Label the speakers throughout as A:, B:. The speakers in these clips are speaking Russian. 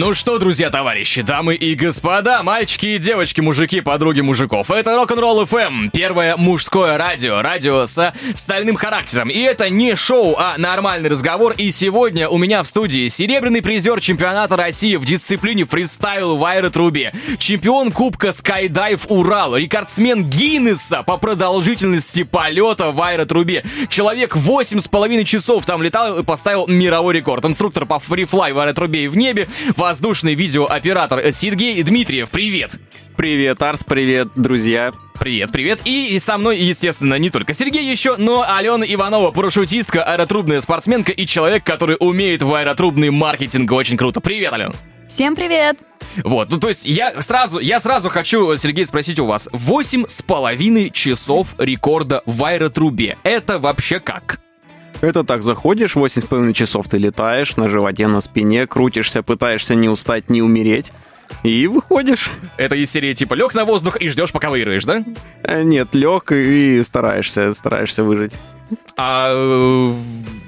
A: Ну что, друзья, товарищи, дамы и господа, мальчики и девочки, мужики, подруги мужиков, это Рок-н-ролл FM, первое мужское радио, радио со стальным характером. И это не шоу, а нормальный разговор. И сегодня у меня в студии серебряный призер чемпионата России в дисциплине фристайл в аэротрубе, чемпион Кубка Скайдайв Урал, рекордсмен Гиннесса по продолжительности полета в аэротрубе. Человек 8,5 часов там летал и поставил мировой рекорд. Инструктор по freefly в аэротрубе и в небе, воздушный видеооператор Сергей Дмитриев. Привет!
B: Привет, Арс, привет, друзья.
A: Привет, привет. И, и со мной, естественно, не только Сергей еще, но Алена Иванова, парашютистка, аэротрубная спортсменка и человек, который умеет в аэротрубный маркетинг. Очень круто. Привет, Алена.
C: Всем привет!
A: Вот, ну то есть я сразу, я сразу хочу, Сергей, спросить у вас. Восемь с половиной часов рекорда в аэротрубе. Это вообще как?
B: Это так, заходишь, 8,5 часов ты летаешь, на животе, на спине, крутишься, пытаешься не устать, не умереть. И выходишь.
A: Это из серии типа лег на воздух и ждешь, пока выиграешь, да?
B: Э, Нет, лег и стараешься, стараешься выжить.
A: А, э,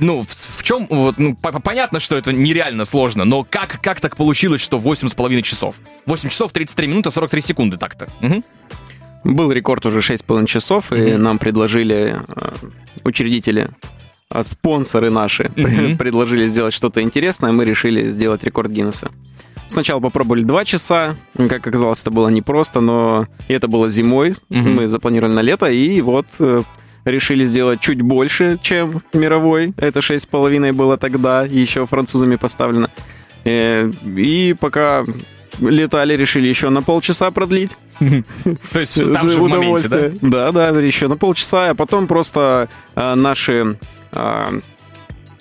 A: ну, в, в чем, вот, ну, по- понятно, что это нереально сложно, но как, как так получилось, что 8,5 часов? 8 часов 33 минуты 43 секунды так-то. Мгм.
B: Был рекорд уже 6,5 часов, и нам предложили э, учредители, спонсоры наши,
A: Мгм.
B: предложили сделать что-то интересное, мы решили сделать рекорд Гиннесса. Сначала попробовали 2 часа, как оказалось, это было непросто, но это было зимой,
A: Мгм.
B: мы запланировали на лето, и вот э, решили сделать чуть больше, чем мировой. Это 6,5 было тогда, еще французами поставлено. Э, И пока летали, решили еще на полчаса продлить.
A: То есть там же в моменте, да?
B: Да, да, еще на полчаса, а потом просто а, наши а,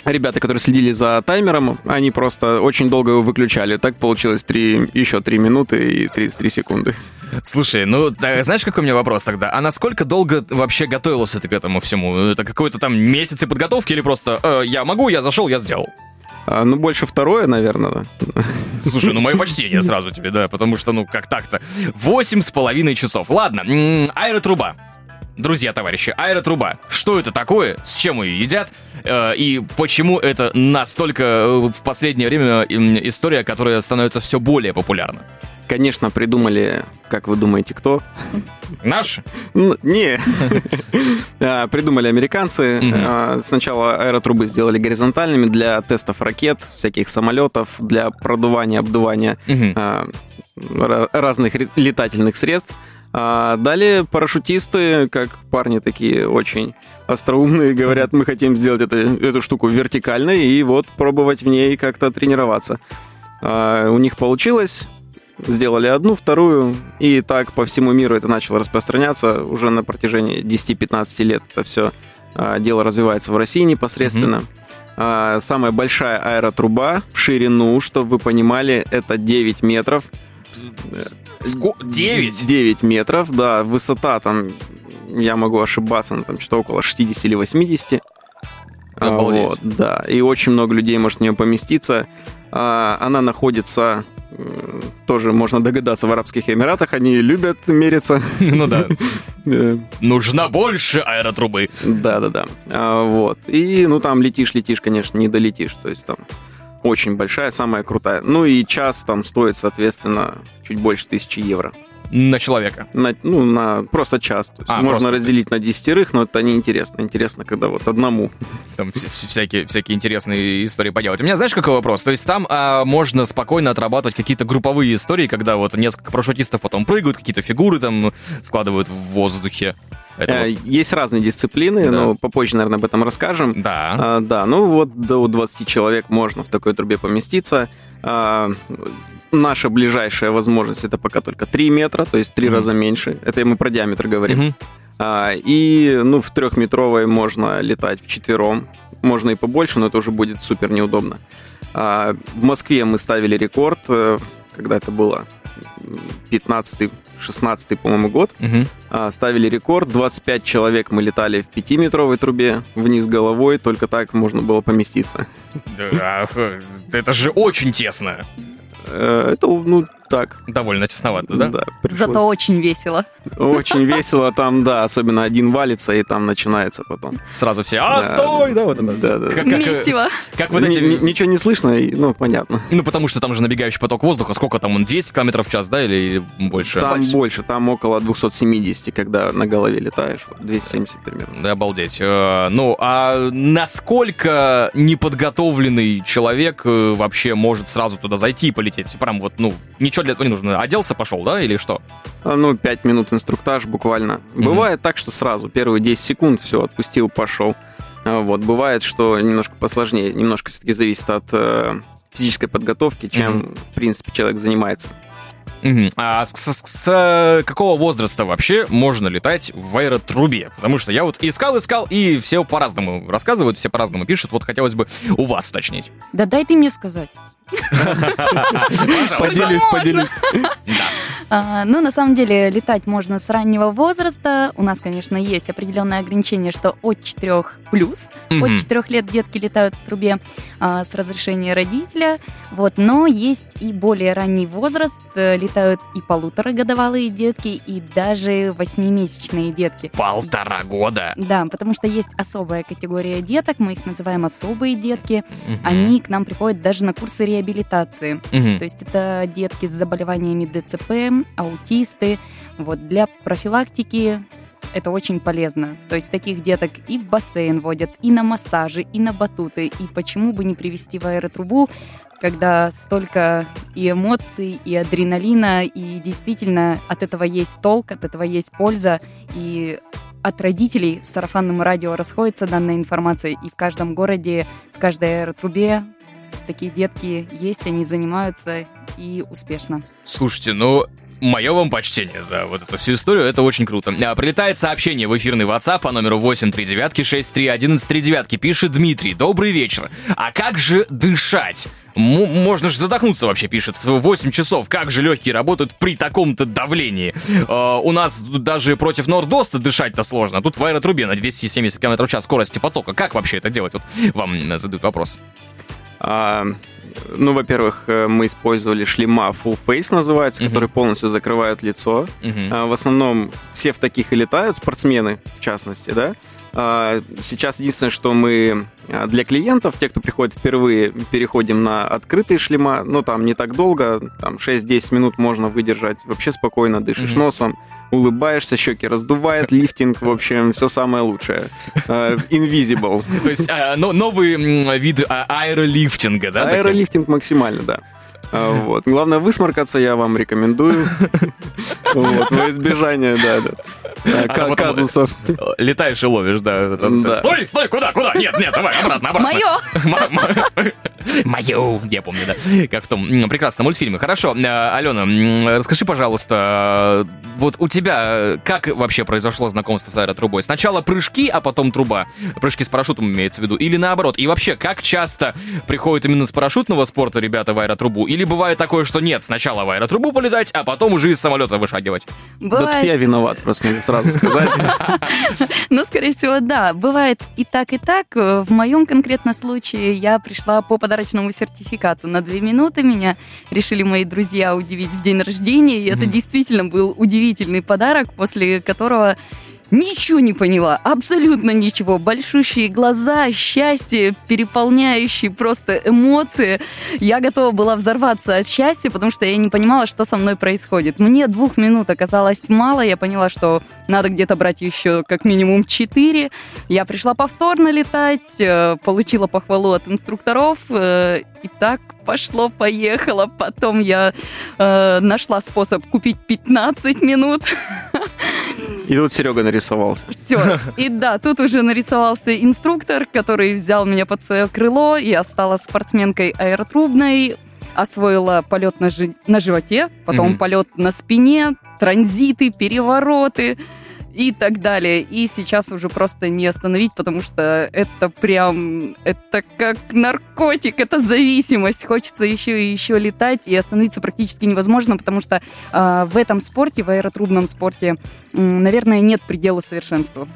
B: ребята, которые следили за таймером, они просто очень долго его выключали. Так получилось три, еще 3 минуты и 33 секунды.
A: Слушай, ну, да, знаешь, какой у меня вопрос тогда? А насколько долго вообще готовился ты к этому всему? Это какой-то там месяцы подготовки или просто «Э, я могу, я зашел, я сделал?
B: А, ну, больше второе, наверное.
A: Слушай, ну мое почтение сразу тебе, да, потому что, ну, как так-то? Восемь с половиной часов. Ладно, аэротруба. Друзья, товарищи, аэротруба. Что это такое? С чем ее едят? Э, и почему это настолько э, в последнее время история, которая становится все более популярна?
B: Конечно, придумали, как вы думаете, кто?
A: Наш?
B: Н- Не. А, Придумали американцы. А, Сначала аэротрубы сделали горизонтальными для тестов ракет, всяких самолетов, для продувания, обдувания а, ра- разных летательных средств. А Далее парашютисты, как парни такие очень остроумные, говорят, мы хотим сделать это, эту штуку вертикальной и вот пробовать в ней как-то тренироваться. А, У них получилось, сделали одну, вторую, и так по всему миру это начало распространяться уже на протяжении 10-15 лет. Это все дело развивается в России непосредственно. А, Самая большая аэротруба в ширину, чтобы вы понимали, это 9 метров.
A: Ско- Девять?
B: 9 метров, да. Высота там, я могу ошибаться, но там что-то около 60 или 80. А,
A: Обалдеть.
B: Вот, да. И очень много людей может в нее поместиться. А, Она находится, тоже можно догадаться, в Арабских Эмиратах. Они любят мериться.
A: Ну да. Нужно больше аэротрубы.
B: Да-да-да. А, Вот. И, ну, там летишь, летишь, конечно, не долетишь. То есть там очень большая, самая крутая. Ну и час там стоит, соответственно, чуть больше тысячи евро.
A: На человека.
B: На, ну, на просто час. То есть
A: А,
B: можно
A: просто.
B: разделить на десятерых, но это неинтересно. Интересно, когда вот одному.
A: Там вс- вс- всякие, всякие интересные истории поделать. У меня знаешь, какой вопрос? То есть там а, можно спокойно отрабатывать какие-то групповые истории, когда вот несколько парашютистов потом прыгают, какие-то фигуры там складывают в воздухе. Это
B: Э,
A: вот-
B: Есть разные дисциплины,
A: Да.
B: но попозже, наверное, об этом расскажем.
A: Да.
B: А, да, ну вот до 20 человек можно в такой трубе поместиться. А, наша ближайшая возможность это пока только 3 метра, то есть 3
A: Мгм.
B: раза меньше. Это мы про диаметр говорим.
A: Мгм.
B: А, и ну, в трехметровой можно летать вчетвером. Можно и побольше, но это уже будет супер неудобно. А, в Москве мы ставили рекорд, э, когда это было 15-16, по-моему, год. А, ставили рекорд. 25 человек мы летали в 5-метровой трубе вниз головой, только так можно было поместиться.
A: Да, х- это же очень тесно.
B: Э, Это, ну, так.
A: Довольно тесновато, да?
B: Да, пришлось.
C: Зато очень весело.
B: Очень весело там, да, особенно один валится, и там начинается потом.
A: Сразу все, а,
B: Да.
A: стой! Да, вот это.
B: Да, да.
A: Как, как, э,
C: Месиво.
A: как вот эти...
B: ни- ничего не слышно, и, ну, понятно.
A: Ну, потому что там же набегающий поток воздуха. Сколько там он? 200 км в час, да, или, или больше?
B: Там
C: Больше.
B: больше. там около 270, когда на голове летаешь, вот 270 примерно.
A: Да, обалдеть. Э, Ну, а насколько неподготовленный человек э, вообще может сразу туда зайти и полететь? Прям вот, ну, ничего для этого не нужно. Оделся, пошел, да, или что?
B: А, Ну, 5 минут инструктаж буквально.
A: Мгм.
B: Бывает так, что сразу, первые 10 секунд, все, отпустил, пошел. А, Вот, бывает, что немножко посложнее, немножко все-таки зависит от э, физической подготовки, чем, в принципе, человек занимается.
A: Мгм. А с, с- с какого возраста вообще можно летать в аэротрубе? Потому что я вот искал, искал, и все по-разному рассказывают, все по-разному пишут. Вот хотелось бы у вас уточнить.
C: Да дай ты мне сказать.
B: Поделюсь, поделюсь.
A: Да.
C: А, ну, на самом деле, летать можно с раннего возраста. У нас, конечно, есть определенное ограничение, что от 4 плюс. От 4 лет детки летают в трубе а, с разрешения родителя. Вот, но есть и более ранний возраст. Э, Летают и полуторагодовалые детки, и даже восьмимесячные детки.
A: Полтора года.
C: Да, потому что есть особая категория деток, мы их называем особые детки. Они к нам приходят даже на курсы реабилитации.
A: Мгм.
C: То есть это детки с заболеваниями ДЦП, аутисты. Вот для профилактики это очень полезно. То есть таких деток и в бассейн водят, и на массажи, и на батуты. И почему бы не привести в аэротрубу, когда столько и эмоций, и адреналина, и действительно от этого есть толк, от этого есть польза, и от родителей с сарафанным радио расходится данная информация, и в каждом городе, в каждой аэротрубе такие детки есть, они занимаются и успешно.
A: Слушайте, ну, мое вам почтение за вот эту всю историю, это очень круто. А, Прилетает сообщение в эфирный WhatsApp по номеру 839-631139. Пишет Дмитрий, добрый вечер. А как же дышать? М- можно же задохнуться вообще, пишет. В 8 часов. Как же легкие работают при таком-то давлении? Э, у нас даже против Нордоста дышать-то сложно. Тут в аэротрубе на 270 км в час скорости потока. Как вообще это делать? Вот вам задают вопрос.
B: А, ну, во-первых, э, мы использовали шлема Full Face называется,
A: Мгм.
B: которые полностью закрывают лицо. А, В основном все в таких и летают, спортсмены в частности, да. А, Сейчас единственное, что мы а, для клиентов, те, кто приходит впервые, переходим на открытые шлема, но там не так долго, там 6-10 минут можно выдержать, вообще спокойно дышишь
A: Мгм.
B: носом, улыбаешься, щеки раздувает, лифтинг, в общем, все самое лучшее. А, Invisible.
A: То есть но- новый вид аэролифтинга, да?
B: Аэролифтинг максимально, да. А, Вот. Главное, высморкаться я вам рекомендую. Вот, во избежание, да, да. А, Казусов.
A: Летаешь и ловишь, да.
B: Да.
A: Стой, стой, куда, куда? Нет, нет, давай, обратно, обратно.
C: Мое!
A: Мою, я помню, да. Как в том прекрасном мультфильме. Хорошо, э, Алена, расскажи, пожалуйста, вот у тебя э, как вообще произошло знакомство с аэротрубой? Сначала прыжки, а потом труба. Прыжки с парашютом имеется в виду. Или наоборот. И вообще, как часто приходят именно с парашютного спорта ребята в аэротрубу? Или бывает такое, что нет, сначала в аэротрубу полетать, а потом уже из самолета вышагивать?
B: Да тут
C: Бывает,
B: я виноват, просто надо сразу сказать.
C: ну, скорее всего, да. Бывает и так, и так. В моем конкретном случае я пришла по подарочному сертификату на две минуты. Меня решили мои друзья удивить в день рождения. И это действительно был удивительный подарок, после которого Ничего не поняла, абсолютно ничего. Большущие глаза, счастье, переполняющие просто эмоции. Я готова была взорваться от счастья, потому что я не понимала, что со мной происходит. Мне двух минут оказалось мало, я поняла, что надо где-то брать еще как минимум четыре. Я пришла повторно летать, э, получила похвалу от инструкторов, э, и так пошло-поехало. Потом я э, нашла способ купить 15 минут.
B: И тут Серега нарисовался.
C: Все. И да, тут уже нарисовался инструктор, который взял меня под свое крыло. Я стала спортсменкой аэротрубной, освоила полет на, жи- на животе, потом
A: Мгм.
C: полет на спине, транзиты, перевороты и так далее. И сейчас уже просто не остановить, потому что это прям, это как наркотик, это зависимость. Хочется еще и еще летать, и остановиться практически невозможно, потому что а, в этом спорте, в аэротрубном спорте, м, наверное, нет предела совершенству.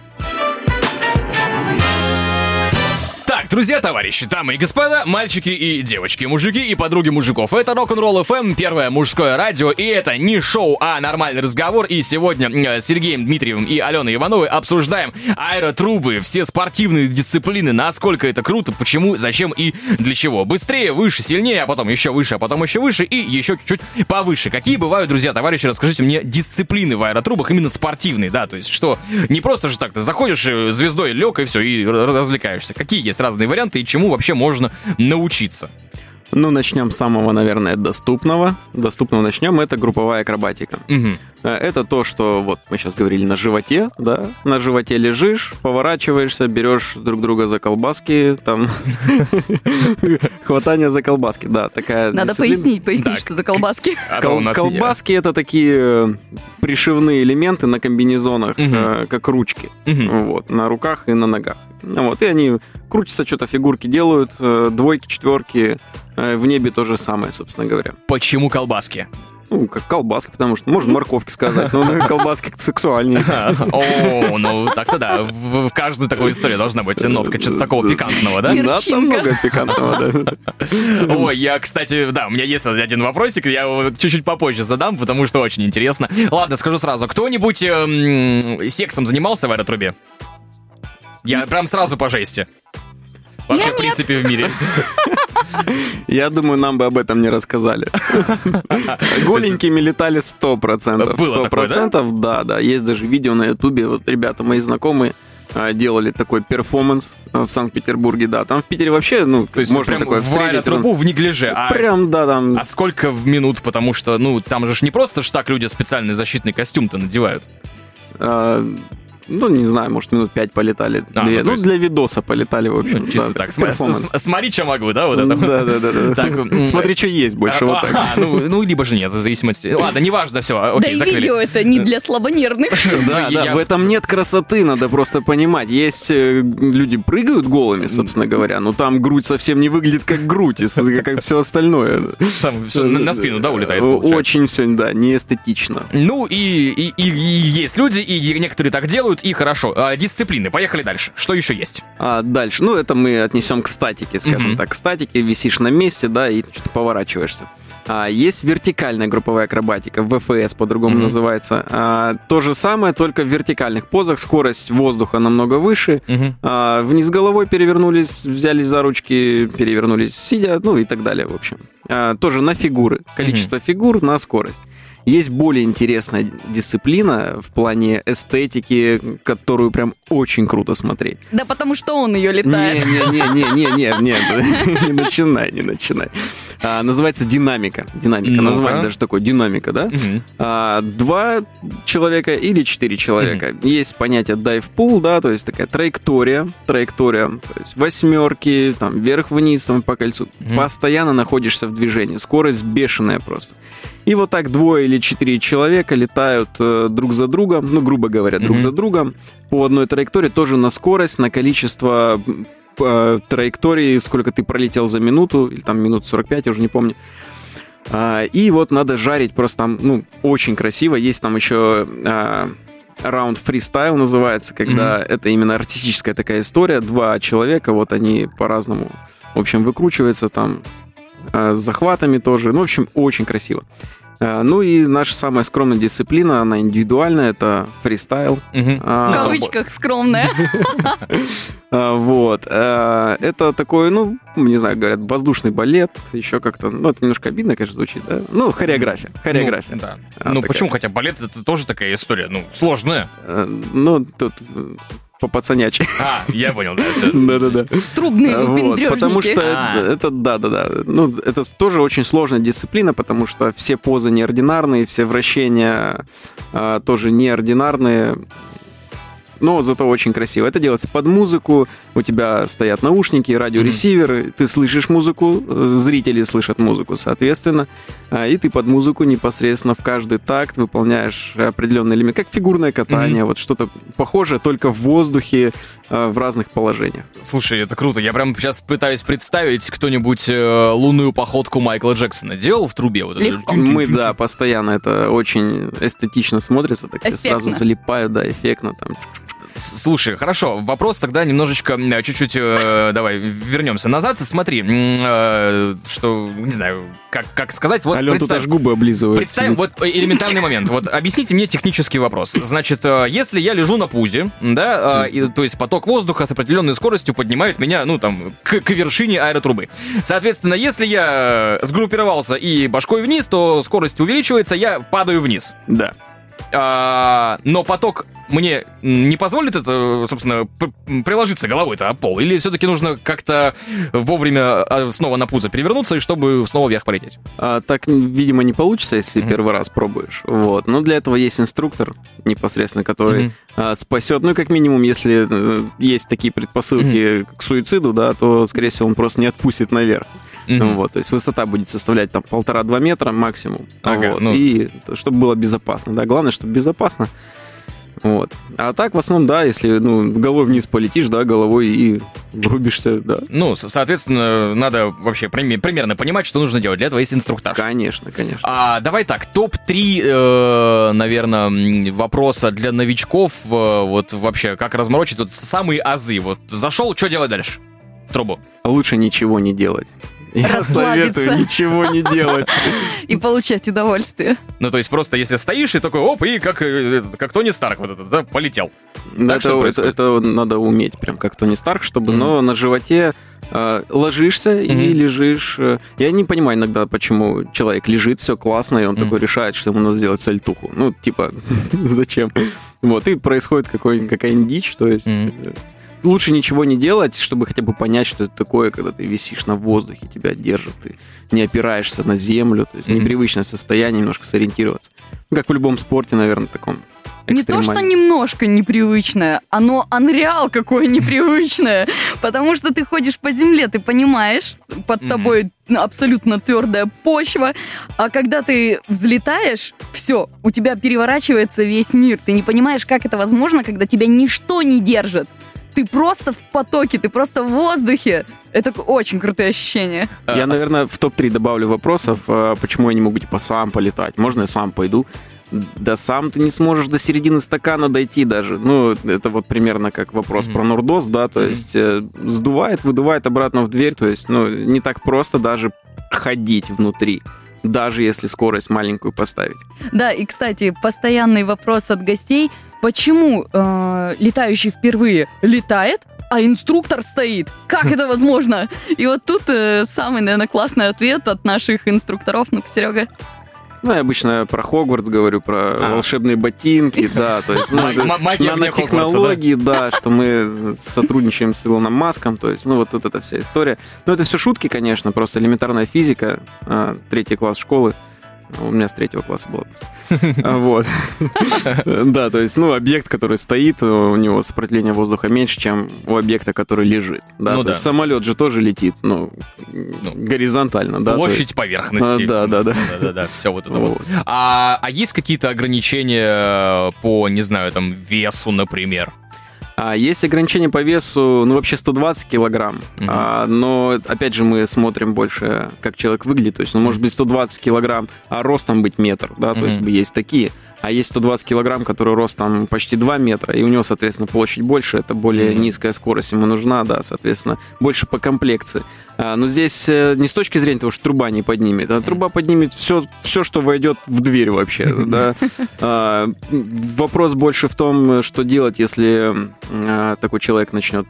A: Так, друзья, товарищи, дамы и господа, мальчики и девочки, мужики и подруги мужиков. Это Рок-н-ролл FM, первое мужское радио, и это не шоу, а нормальный разговор. И сегодня э, с Сергеем Дмитриевым и Аленой Ивановой обсуждаем аэротрубы, все спортивные дисциплины, насколько это круто, почему, зачем и для чего. Быстрее, выше, сильнее, а потом еще выше, а потом еще выше и еще чуть-чуть повыше. Какие бывают, друзья, товарищи, расскажите мне дисциплины в аэротрубах, именно спортивные, да, то есть что не просто же так, ты заходишь э, звездой лег и все, и развлекаешься. Какие есть разные варианты и чему вообще можно научиться?
B: Ну, начнем с самого, наверное, доступного. Доступного начнем, это групповая акробатика.
A: Угу.
B: Это то, что вот мы сейчас говорили на животе, да, на животе лежишь, поворачиваешься, берешь друг друга за колбаски, там, хватание за колбаски, да, такая
C: Надо пояснить, пояснить, что за колбаски.
A: А
B: колбаски это такие э, пришивные элементы на комбинезонах, э, как ручки, вот, на руках и на ногах. Вот, и они крутятся, что-то фигурки делают, э, двойки, четверки, э, в небе то же самое, собственно говоря.
A: Почему колбаски?
B: Ну, как колбаски, потому что можно морковки сказать, но колбаски сексуальнее.
A: О, ну так-то да. В каждую такую историю должна быть нотка чего-то такого пикантного, да?
B: Да, там много пикантного, да.
A: Ой, я, кстати, да, у меня есть один вопросик, я его чуть-чуть попозже задам, потому что очень интересно. Ладно, скажу сразу, кто-нибудь эм, сексом занимался в аэротрубе? Я прям сразу по жести. Вообще,
C: Я
A: в принципе, в мире.
B: Я думаю, нам бы об этом не рассказали. Голенькими летали 100%.
A: Было такое, да?
B: 100%, да, да. Есть даже видео на ютубе, вот ребята мои знакомые а, делали такой перформанс а, в Санкт- ペ тербурге, да. Там в Питере вообще, ну,
A: То есть
B: можно
A: прям
B: такое встретить.
A: аэротрубу в неглиже. А,
B: Прям, да, там...
A: а сколько в минут? Потому что, ну, там же ж не просто ж так люди специальный защитный костюм-то надевают.
B: А, ну, не знаю, может, минут пять полетали.
A: А,
B: Две.
A: ну,
B: ну,
A: есть-
B: для видоса полетали, в общем.
A: Ну, чисто
B: да,
A: так. См- Смотри, что могу, да, вот это?
B: Да, да, да, да.
A: Так, м,
B: Смотри, что есть больше, вот так.
A: Ага, ну, ну, либо же нет, в зависимости. Ладно, неважно, все,
C: Да и видео это не для слабонервных.
B: Да,
A: Ну,
B: да, в этом нет красоты, надо просто понимать. Есть э, люди прыгают голыми, собственно говоря, но там грудь совсем не выглядит как грудь, как все остальное.
A: Там всё на, спину, да, улетает? получается?
B: Очень все, да, неэстетично.
A: Ну и есть люди, и некоторые так делают, и хорошо. А, дисциплины, поехали дальше. Что еще есть?
B: А дальше, ну, это мы отнесем к статике, скажем
A: Мгм.
B: так. К статике висишь на месте, да, и что-то поворачиваешься. А, есть вертикальная групповая акробатика, ВФС по-другому
A: Мгм.
B: называется. А, то же самое, только в вертикальных позах, скорость воздуха намного выше. А, вниз головой перевернулись, взялись за ручки, перевернулись сидя, ну и так далее, в общем. А, тоже на фигуры. Количество фигур на скорость. Есть более интересная дисциплина в плане эстетики, которую прям очень круто смотреть.
C: Да потому что он ее летает.
B: Не-не-не-не-не-не, не начинай, не начинай. А, Называется динамика. Динамика.
A: Ну-ка.
B: Название даже такое, динамика, да?
A: Мгм.
B: А, Два человека или четыре человека. Есть понятие dive pool, да, то есть такая траектория, траектория, то есть восьмерки, там вверх-вниз, там по кольцу.
A: Мгм.
B: Постоянно находишься в движении, скорость бешеная просто. И вот так двое или четыре человека летают э, друг за другом, ну, грубо говоря, друг
A: Мгм.
B: за другом, по одной траектории, тоже на скорость, на количество э, траекторий, сколько ты пролетел за минуту, или там минут 45, я уже не помню. А, и вот надо жарить просто там, ну, очень красиво. Есть там еще а, раунд фристайл называется, когда это именно артистическая такая история. Два человека, вот они по-разному, в общем, выкручиваются там с захватами тоже. Ну, в общем, очень красиво. А, ну и наша самая скромная дисциплина, она индивидуальная, это фристайл.
A: Мгм.
B: А,
C: В кавычках скромная.
B: а, Вот. а, Это такой, ну, не знаю, говорят, воздушный балет, еще как-то, ну, это немножко обидно, конечно, звучит, да? Ну, хореография, хореография.
A: Ну, да.
B: А,
A: ну почему? Хотя балет это тоже такая история, ну, сложная.
B: Ну, тут э, по пацанячи.
A: А, я понял, да.
B: Да-да-да.
C: Трубные
B: Вот,
C: выпендрежники.
B: Потому что
A: А.
B: это, это- да-да-да. Ну, это тоже очень сложная дисциплина, потому что все позы неординарные, все вращения а, тоже неординарные. Но зато очень красиво. Это делается под музыку, у тебя стоят наушники, радиоресиверы, ты слышишь музыку, э, зрители слышат музыку, соответственно, а, и ты под музыку непосредственно в каждый такт выполняешь определенный элемент, как фигурное катание, вот что-то похожее, только в воздухе, э, в разных положениях.
A: Слушай, это круто. Я прям сейчас пытаюсь представить, кто-нибудь э, лунную походку Майкла Джексона делал в трубе? Вот?
C: Легко.
B: Мы, да, постоянно это очень эстетично смотрится, так
C: Эффектно.
B: сразу залипают, да, эффектно там.
A: Слушай, хорошо, вопрос тогда немножечко, чуть-чуть, э, давай, вернемся назад. Смотри, э, что, не знаю, как, как сказать.
B: Вот Ален тут аж губы облизывает.
A: Представим, вот элементарный момент. Вот объясните мне технический вопрос. Значит, э, если я лежу на пузе, да, и, то есть поток воздуха с определенной скоростью поднимает меня, ну, там, к, к вершине аэротрубы. Соответственно, если я сгруппировался и башкой вниз, то скорость увеличивается, я падаю вниз.
B: Да.
A: А, но поток мне не позволит это, собственно, приложиться головой-то о пол? Или все-таки нужно как-то вовремя а, снова на пузо перевернуться, и чтобы снова вверх полететь?
B: А, так, видимо, не получится, если mm-hmm. первый раз пробуешь. Вот. Но для этого есть инструктор непосредственно, который mm-hmm. а, спасет. Ну, как минимум, если э, есть такие предпосылки mm-hmm. к суициду, да, то, скорее всего, он просто не отпустит наверх. Mm-hmm. Вот, то есть высота будет составлять там полтора-два метра максимум. Ага, вот, ну... И чтобы было безопасно, да. Главное, чтобы безопасно. Вот. А так, в основном, да, если ну, головой вниз полетишь, да, головой и врубишься, да.
A: Ну, соответственно, надо вообще примерно понимать, что нужно делать. Для этого есть инструктаж.
B: Конечно, конечно.
A: А давай так, топ-3, э, наверное, вопроса для новичков. Э, вот вообще, как разморочить тут самые азы. Вот зашел, что делать дальше? В трубу.
B: Лучше ничего не делать. Я советую ничего не делать.
C: И получать удовольствие.
A: Ну, то есть просто если стоишь и такой, оп, и как, э, как Тони Старк вот этот, да, полетел.
B: Да, это, это, это надо уметь, прям как Тони Старк, чтобы, mm-hmm. но на животе э, ложишься mm-hmm. и лежишь. Э, я не понимаю иногда, почему человек лежит, все классно, и он mm-hmm. такой решает, что ему надо сделать сальтуху. Ну, типа, зачем? Вот, и происходит какая-нибудь дичь, то есть... Mm-hmm лучше ничего не делать, чтобы хотя бы понять, что это такое, когда ты висишь на воздухе, тебя держит, ты не опираешься на землю, то есть mm-hmm. непривычное состояние, немножко сориентироваться. Ну, как в любом спорте, наверное, таком.
C: Не то, что немножко непривычное, оно анреал какое непривычное, потому что ты ходишь по земле, ты понимаешь, под тобой абсолютно твердая почва, а когда ты взлетаешь, все, у тебя переворачивается весь мир, ты не понимаешь, как это возможно, когда тебя ничто не держит ты просто в потоке, ты просто в воздухе. Это очень крутое ощущение.
B: Я, наверное, в топ-3 добавлю вопросов, а, почему я не могу, типа, сам полетать. Можно я сам пойду? Да сам ты не сможешь до середины стакана дойти даже. Ну, это вот примерно как вопрос mm-hmm. про Нурдос, да, то mm-hmm. есть э, сдувает, выдувает обратно в дверь, то есть, ну, не так просто даже ходить внутри даже если скорость маленькую поставить.
C: Да, и, кстати, постоянный вопрос от гостей, почему э, летающий впервые летает, а инструктор стоит. Как это возможно? И вот тут э, самый, наверное, классный ответ от наших инструкторов. Ну-ка, Серега.
B: Ну, я обычно про Хогвартс говорю, про а. волшебные ботинки, да, то есть, ну, нанотехнологии, да, что мы сотрудничаем с Илоном Маском, то есть, ну, вот, эта вся история. Ну, это все шутки, конечно, просто элементарная физика, а, третий класс школы. У меня с третьего класса было Вот. Да, то есть, ну, объект, который стоит, у него сопротивление воздуха меньше, чем у объекта, который лежит. Да, ну, да. самолет же тоже летит, ну, ну горизонтально, да.
A: Площадь поверхности.
B: Да, да, да.
A: Да, да, да, все вот это вот. А, а есть какие-то ограничения по, не знаю, там, весу, например?
B: А есть ограничение по весу, ну, вообще 120 килограмм. Угу. А, но, опять же, мы смотрим больше, как человек выглядит. То есть, ну, может быть 120 килограмм, а ростом быть метр, да, угу. то есть есть такие. А есть 120 килограмм, который рост там почти 2 метра, и у него, соответственно, площадь больше, это более mm-hmm. низкая скорость ему нужна, да, соответственно, больше по комплекции. А, но здесь э, не с точки зрения того, что труба не поднимет, а труба поднимет все, все что войдет в дверь вообще, да. А, вопрос больше в том, что делать, если а, такой человек начнет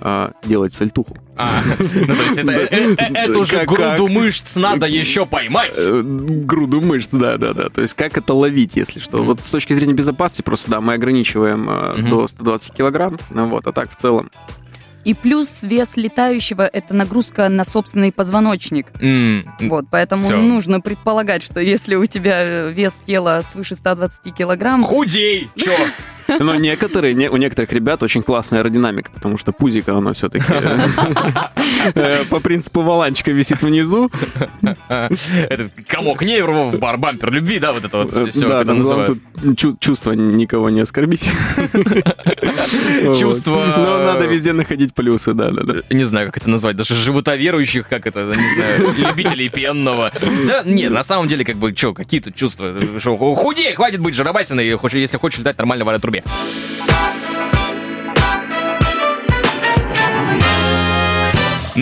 B: а, делать сальтуху. А,
A: ну, то есть это, э, э, эту же груду мышц надо еще поймать. Э,
B: груду мышц, да, да, да. То есть как это ловить, если что. Вот с точки зрения безопасности просто, да, мы ограничиваем до 120 килограмм, ну вот, а так в целом
C: и плюс вес летающего — это нагрузка на собственный позвоночник. Mm. Вот, поэтому Всё. нужно предполагать, что если у тебя вес тела свыше 120 килограмм...
A: Худей! Чё?
B: Но некоторые, не, у некоторых ребят очень классная аэродинамика, потому что пузико оно все-таки э, по принципу валанчика висит внизу.
A: Этот комок нервов, бар, бампер любви, да, вот это вот все,
B: Да, да, тут чувство никого не оскорбить.
A: Чувство...
B: Но надо везде находить плюсы, да, да, да.
A: Не знаю, как это назвать, даже животоверующих, как это, не знаю, любителей пенного. Да, нет, на самом деле, как бы, что, какие тут чувства? Худей, хватит быть жиробасиной, если хочешь летать нормально в аэротрубе.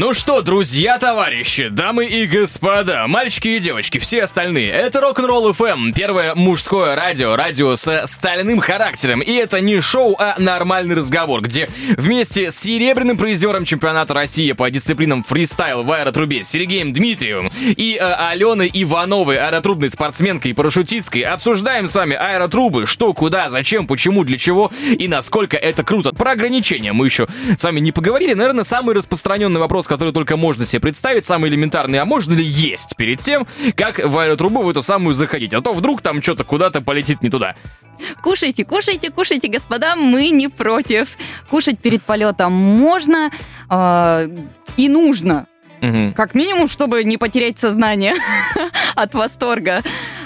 A: Ну что, друзья, товарищи, дамы и господа, мальчики и девочки, все остальные, это Рок-н-ролл FM, первое мужское радио, радио с стальным характером. И это не шоу, а нормальный разговор, где вместе с серебряным призером чемпионата России по дисциплинам фристайл в аэротрубе Сергеем Дмитриевым и э, Аленой Ивановой, аэротрубной спортсменкой и парашютисткой, обсуждаем с вами аэротрубы, что, куда, зачем, почему, для чего и насколько это круто. Про ограничения мы еще с вами не поговорили. Наверное, самый распространенный вопрос, который только можно себе представить, самый элементарный, а можно ли есть перед тем, как в аэротрубу в эту самую заходить? А то вдруг там что-то куда-то полетит не туда.
C: Кушайте, кушайте, кушайте, господа, мы не против. Кушать перед полетом можно э, и нужно.
A: Мгм.
C: Как минимум, чтобы не потерять сознание от восторга,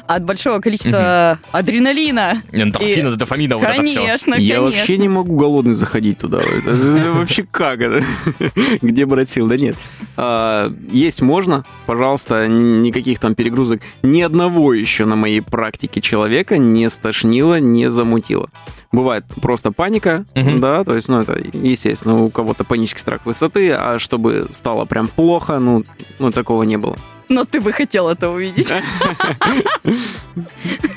C: от большого количества адреналина.
A: Эндорфина,
C: И-
A: дофамина, вот это все.
C: Конечно,
B: Я
C: конечно.
B: вообще не могу голодный заходить туда. Вообще как это? Где брать сил? Да нет. А, Есть можно, пожалуйста, никаких там перегрузок. Ни одного еще на моей практике человека не стошнило, не замутило. Бывает просто паника, да, то есть, ну, это, естественно, у кого-то панический страх высоты, а чтобы стало прям плохо, ну, ну такого не было.
C: Но ты бы хотел это увидеть.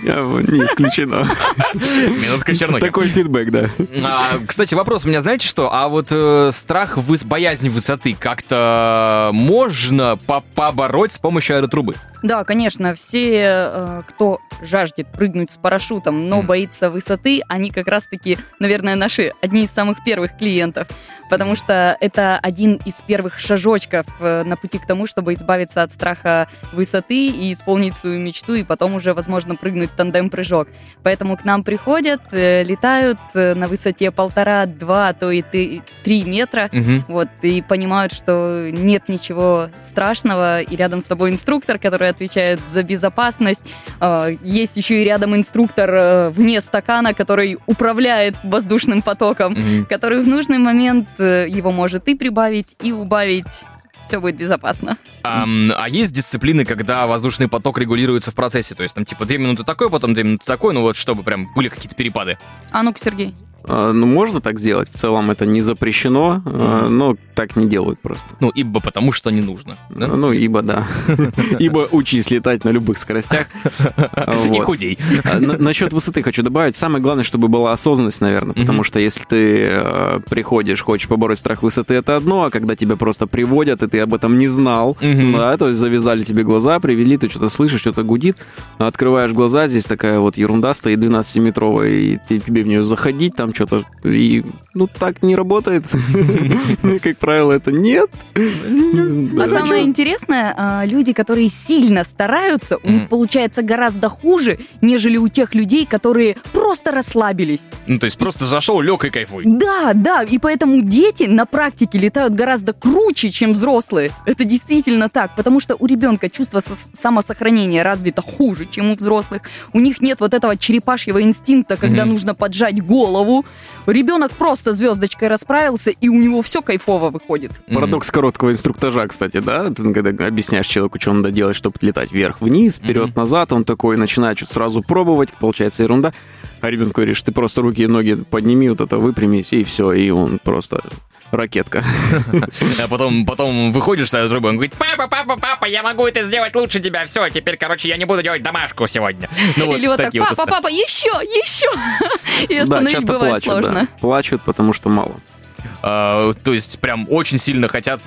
B: Не исключено.
A: Минутка чернухи.
B: Такой фидбэк, да.
A: А, кстати, вопрос у меня, знаете что? А вот э, страх, выс- боязнь высоты как-то можно по- побороть с помощью аэротрубы?
C: Да, конечно, все, э, кто жаждет прыгнуть с парашютом, но
A: Мгм.
C: боится высоты, они как раз-таки, наверное, наши одни из самых первых клиентов, потому что это один из первых шажочков э, на пути к тому, чтобы избавиться от страха высоты и исполнить свою мечту, и потом уже, возможно, прыгнуть тандем-прыжок. Поэтому к нам приходят, э, летают э, на высоте полтора-два, а то и три метра,
A: Мгм.
C: вот, и понимают, что нет ничего страшного, и рядом с тобой инструктор, который отвечает за безопасность. Э, Есть еще и рядом инструктор э, вне стакана, который управляет воздушным потоком,
A: Мгм.
C: который в нужный момент э, его может и прибавить, и убавить. Все будет безопасно.
A: Ам, а есть дисциплины, когда воздушный поток регулируется в процессе? То есть там типа две минуты такой, потом две минуты такой, ну вот чтобы прям были какие-то перепады.
C: А ну-ка, Сергей.
B: А, Ну, можно так сделать. В целом это не запрещено, а, но так не делают просто.
A: Ну, ибо потому что не нужно. да?
B: Ну, ибо да. Ибо учись летать на любых скоростях. Вот.
A: худей.
B: А, на- Насчет высоты хочу добавить. Самое главное, чтобы была осознанность, наверное. Потому что если ты приходишь, хочешь побороть страх высоты, это одно, а когда тебя просто приводят, и ты об этом не знал,
A: Мгм.
B: да, то есть завязали тебе глаза, привели, ты что-то слышишь, что-то гудит, открываешь глаза, здесь такая вот ерунда стоит 12-метровая, и ты- тебе в нее заходить, там что-то, и, ну, так не работает. Ну, Как правило, это нет.
C: А
B: Да.
C: самое интересное, а, люди, которые сильно стараются, у них получается гораздо хуже, нежели у тех людей, которые просто расслабились.
A: Ну, то есть просто зашел, лег и кайфуй.
C: Да, да, и поэтому дети на практике летают гораздо круче, чем взрослые. Это действительно так, потому что у ребенка чувство самосохранения развито хуже, чем у взрослых. У них нет вот этого черепашьего инстинкта, когда
A: Мгм.
C: нужно поджать голову. Ребенок просто звездочкой расправился, и у него все кайфово выходит.
B: Парадокс короткого инструктажа, кстати, да? Ты когда объясняешь человеку, что надо делать, чтобы летать вверх-вниз, вперед-назад, он такой начинает что-то сразу пробовать, получается ерунда. А ребенку говоришь, ты просто руки и ноги подними, вот это выпрямись, и все, и он просто ракетка.
A: А потом, потом выходишь с этой трубы, он говорит, папа, папа, папа, я могу это сделать лучше тебя, все, теперь, короче, я не буду делать домашку сегодня. Ну,
C: Или вот так,
A: такие вот
C: папа, папа, еще, еще. И
B: Да,
C: остановить
B: часто
C: бывает
B: плачут,
C: сложно.
B: да. Плачут, потому что мало.
A: А, То есть прям очень сильно хотят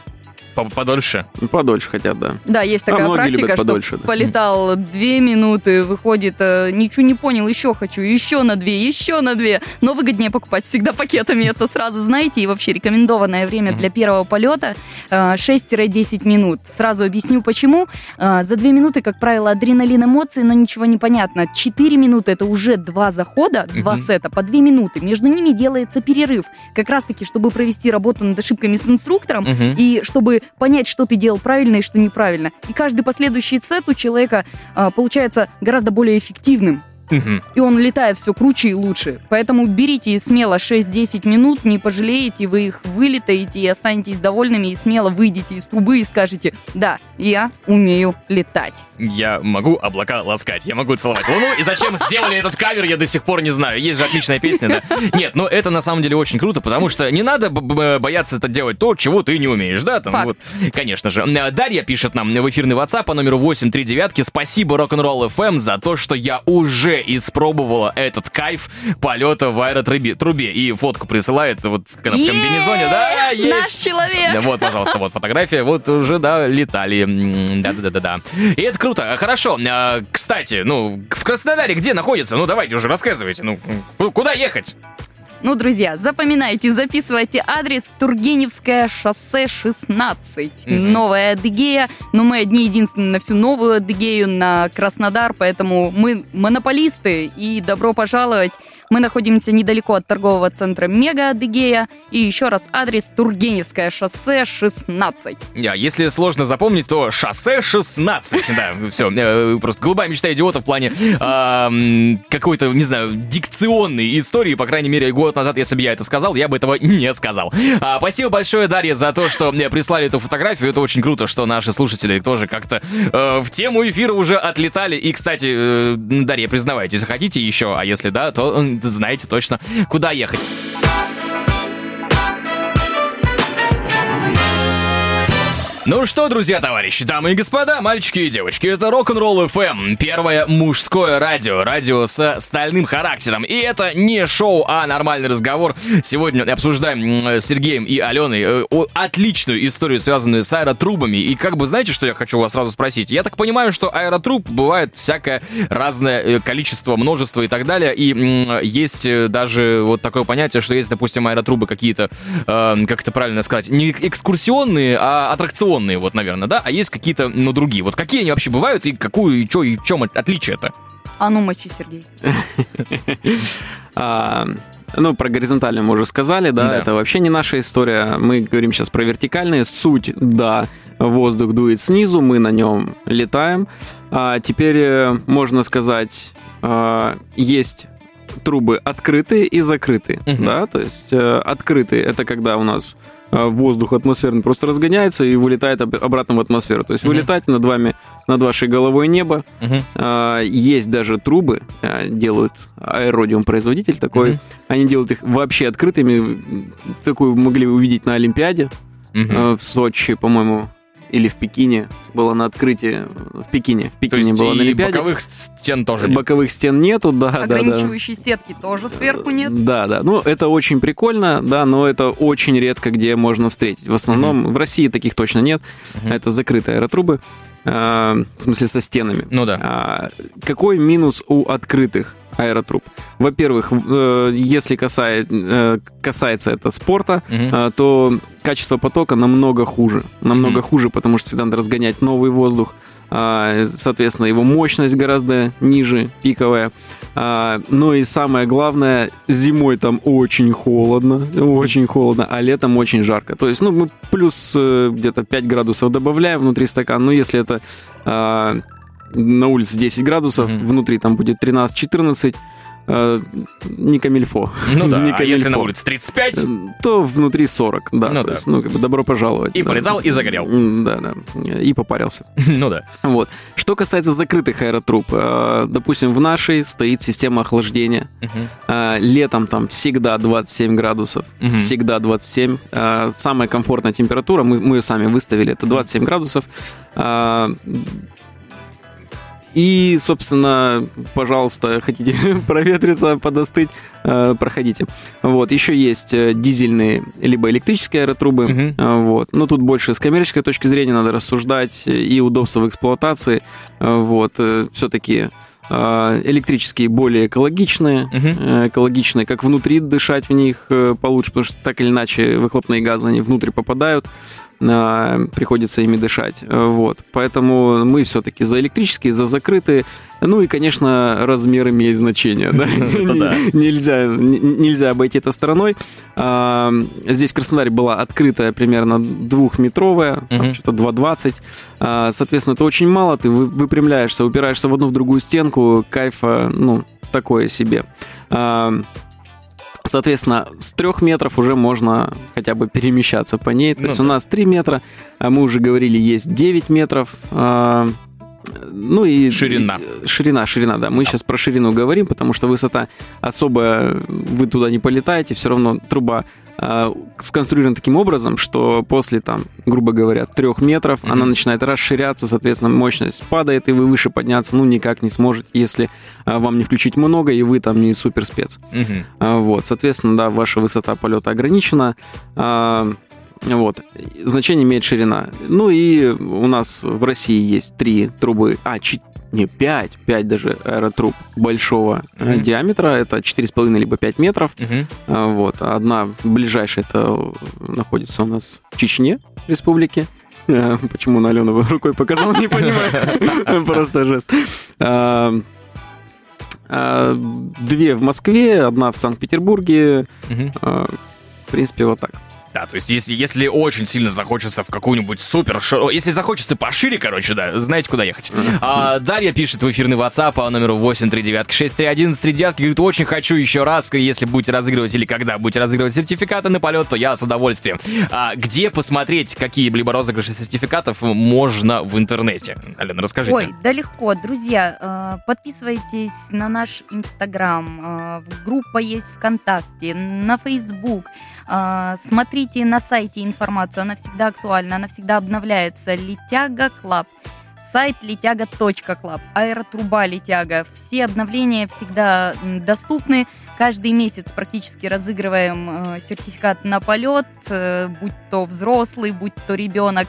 A: подольше.
B: Подольше хотят, да.
C: Да, есть
B: А
C: такая
B: многие
C: практика, что
B: подольше, да.
C: полетал две минуты, выходит, э, ничего не понял, еще хочу, еще на две, еще на две. Но выгоднее покупать всегда пакетами, это сразу знаете. И вообще рекомендованное время для первого полета э, 6-10 минут. Сразу объясню почему. Э, За две минуты, как правило, адреналин эмоции, но ничего не понятно. 4 минуты это уже два захода, два
A: Мгм.
C: сета по 2 минуты. Между ними делается перерыв. Как раз таки, чтобы провести работу над ошибками с инструктором,
A: Мгм.
C: и чтобы понять, что ты делал правильно и что неправильно. И каждый последующий сет у человека а, получается гораздо более эффективным.
A: Мгм.
C: и он летает все круче и лучше. Поэтому берите смело 6-10 минут, не пожалеете, вы их вылетаете и останетесь довольными, и смело выйдете из трубы и скажете, да, я умею летать.
A: Я могу облака ласкать, я могу целовать луну. И зачем сделали этот кавер, я до сих пор не знаю. Есть же отличная песня, да? Нет, ну это на самом деле очень круто, потому что не надо бояться это делать то, чего ты не умеешь, да? Там,
C: Факт.
A: вот, конечно же. Дарья пишет нам в эфирный WhatsApp по номеру 839. Спасибо Rock'n'Roll FM за то, что я уже испробовала этот кайф полета в аэротрубе трубе. И фотку присылает вот в комбинезоне. Да, есть.
C: Наш человек!
A: Вот, пожалуйста, вот фотография. Вот уже, да, летали. М, Да-да-да-да-да. И это круто. Хорошо. А, Кстати, ну, в Краснодаре где находится? Ну, давайте уже рассказывайте. Ну, ку- куда ехать?
C: Ну, друзья, запоминайте, записывайте адрес Тургеневское шоссе 16.
A: Мгм.
C: Новая Адыгея. Но мы одни единственные на всю новую Адыгею, на Краснодар, поэтому мы монополисты. И добро пожаловать. Мы находимся недалеко от торгового центра Мега Адыгея. И еще раз адрес Тургеневское шоссе 16.
A: Я, если сложно запомнить, то шоссе 16. Да, все. Просто голубая мечта идиота в плане а, какой-то, не знаю, дикционной истории. По крайней мере, год назад, если бы я это сказал, я бы этого не сказал. А, Спасибо большое, Дарья, за то, что мне прислали эту фотографию. Это очень круто, что наши слушатели тоже как-то э, в тему эфира уже отлетали. И, кстати, э, Дарья, признавайтесь, хотите еще? А если да, то знаете точно, куда ехать. Ну что, друзья, товарищи, дамы и господа, мальчики и девочки, это Rock'n'Roll FM, первое мужское радио, радио со стальным характером. И это не шоу, а нормальный разговор. Сегодня обсуждаем м, с Сергеем и Аленой э, отличную историю, связанную с аэротрубами. И как бы, знаете, что я хочу вас сразу спросить? Я так понимаю, что аэротруб бывает всякое разное э, количество, множество и так далее. И есть э, даже вот такое понятие, что есть, допустим, аэротрубы какие-то, э, как это правильно сказать, не экскурсионные, а аттракционные, вот, наверное, да? А есть какие-то, ну, другие. Вот какие они вообще бывают и какую, и чё, и в чем отличие-то?
C: А ну мочи, Сергей.
B: А, ну, про горизонтальные мы уже сказали, да,
A: Да.
B: это вообще не наша история. Мы говорим сейчас про вертикальные. Суть, да, воздух дует снизу, мы на нем летаем. А теперь э, можно сказать, а, есть трубы открытые и закрытые,
A: Мгм.
B: да, то есть э, открытые это когда у нас воздух атмосферный просто разгоняется и вылетает об- обратно в атмосферу. То есть
A: Мгм.
B: вылетать над вами, над вашей головой небо, а, Есть даже трубы, а, делают аэродиум производитель такой.
A: Мгм.
B: Они делают их вообще открытыми. Такую могли увидеть на Олимпиаде э, в Сочи, по-моему, или в Пекине. Было на открытии в Пекине. В
A: То
B: Пекине
A: есть
B: было на Олимпиаде.
A: боковых стен тоже нет.
B: Боковых стен нету, да, да, да.
C: Ограничивающей сетки тоже сверху нет.
B: Да, да. Ну, это очень прикольно, да, но это очень редко где можно встретить. В основном в России таких точно нет.
A: Мгм.
B: Это закрытые аэротрубы, э, в смысле со стенами.
A: Ну да.
B: А, Какой минус у открытых аэротруб? Во-первых, э, если э, касается это спорта, а, то качество потока намного хуже. Намного
A: Мгм.
B: хуже, потому что всегда надо разгонять новый воздух. А, Соответственно, его мощность гораздо ниже, пиковая. А, Ну и самое главное, зимой там очень холодно, очень холодно, а летом очень жарко. То есть, ну, мы плюс э, где-то 5 градусов добавляем внутри стакана. Ну, если это а, на улице 10 градусов,
A: Мгм.
B: внутри там будет 13-14, э, не камильфо.
A: Ну да,
B: Не
A: а если на
B: камильфо.
A: улице 35,
B: Э, То внутри 40, да.
A: Ну да.
B: есть, ну, как бы добро пожаловать.
A: И
B: да.
A: полетал, и загорел.
B: Да, да. И попарился.
A: ну да.
B: Вот. Что касается закрытых аэротруб, э, допустим, в нашей стоит система охлаждения.
A: Мгм.
B: Э, Летом там всегда 27 градусов.
A: Мгм.
B: Всегда 27. Э, Самая комфортная температура, мы, мы ее сами выставили, это 27 градусов. Э, И, собственно, пожалуйста, хотите проветриться, подостыть, э, проходите. Вот, еще есть э, дизельные либо электрические аэротрубы. А, Вот. Но тут больше с коммерческой точки зрения надо рассуждать и удобство в эксплуатации. Вот. Все-таки электрические более экологичные,
A: Мгм.
B: э, экологичные, как внутри дышать в них получше, потому что так или иначе выхлопные газы, они внутрь попадают, приходится ими дышать. Э, Вот. Поэтому мы все-таки за электрические, за закрытые. Ну и, конечно, размер имеет значение. да. Нельзя, нельзя обойти это стороной. А, Здесь в Краснодаре была открытая примерно двухметровая, что-то 2,20. А, Соответственно, это очень мало. Ты вы- выпрямляешься, упираешься в одну в другую стенку, кайфа, ну, такое себе. А, Соответственно, с трех метров уже можно хотя бы перемещаться по ней. То
A: Ну
B: есть
A: да.
B: у нас 3 метра, а мы уже говорили, есть 9 метров. Ну и...
A: Ширина.
B: и- Ширина, ширина, да. Мы сейчас про ширину говорим, потому что высота особо, вы туда не полетаете, все равно труба а, сконструирована таким образом, что после, там, грубо говоря, трех метров
A: Мгм.
B: она начинает расширяться, соответственно, мощность падает, и вы выше подняться, ну, никак не сможете, если а, вам не включить много, и вы там не супер спец.
A: Мгм.
B: А, Вот, соответственно, да, ваша высота полета ограничена. А, Вот, значение имеет ширина. Ну и у нас в России есть три трубы, а, не, пять, пять даже аэротруб большого э,
A: Мгм.
B: диаметра, это 4,5 либо 5 метров. А, Вот, одна ближайшая, это находится у нас в Чечне, республике. Э, Почему на Алену рукой показал, не понимаю. Просто жест. А, а, Две в Москве, одна в Санкт-Петербурге. В принципе, вот так.
A: Да, то есть если, если очень сильно захочется в какую-нибудь супер шо- Если захочется пошире, короче, да, знаете, куда ехать. А, Дарья пишет в эфирный WhatsApp по номеру 839-631-39. Говорит, очень хочу еще раз, если будете разыгрывать или когда будете разыгрывать сертификаты на полет, то я с удовольствием. А где посмотреть какие-либо розыгрыши сертификатов можно в интернете? Алена, расскажите.
C: Ой, да легко. Друзья, э, подписывайтесь на наш Инстаграм, э, группа есть ВКонтакте, на Фейсбук. Э, Смотрите на сайте информацию, она всегда актуальна, она всегда обновляется. Летяга Club. Сайт летяга.club, аэротруба Летяга. Все обновления всегда доступны. Каждый месяц практически разыгрываем э, сертификат на полет, э, будь то взрослый, будь то ребенок.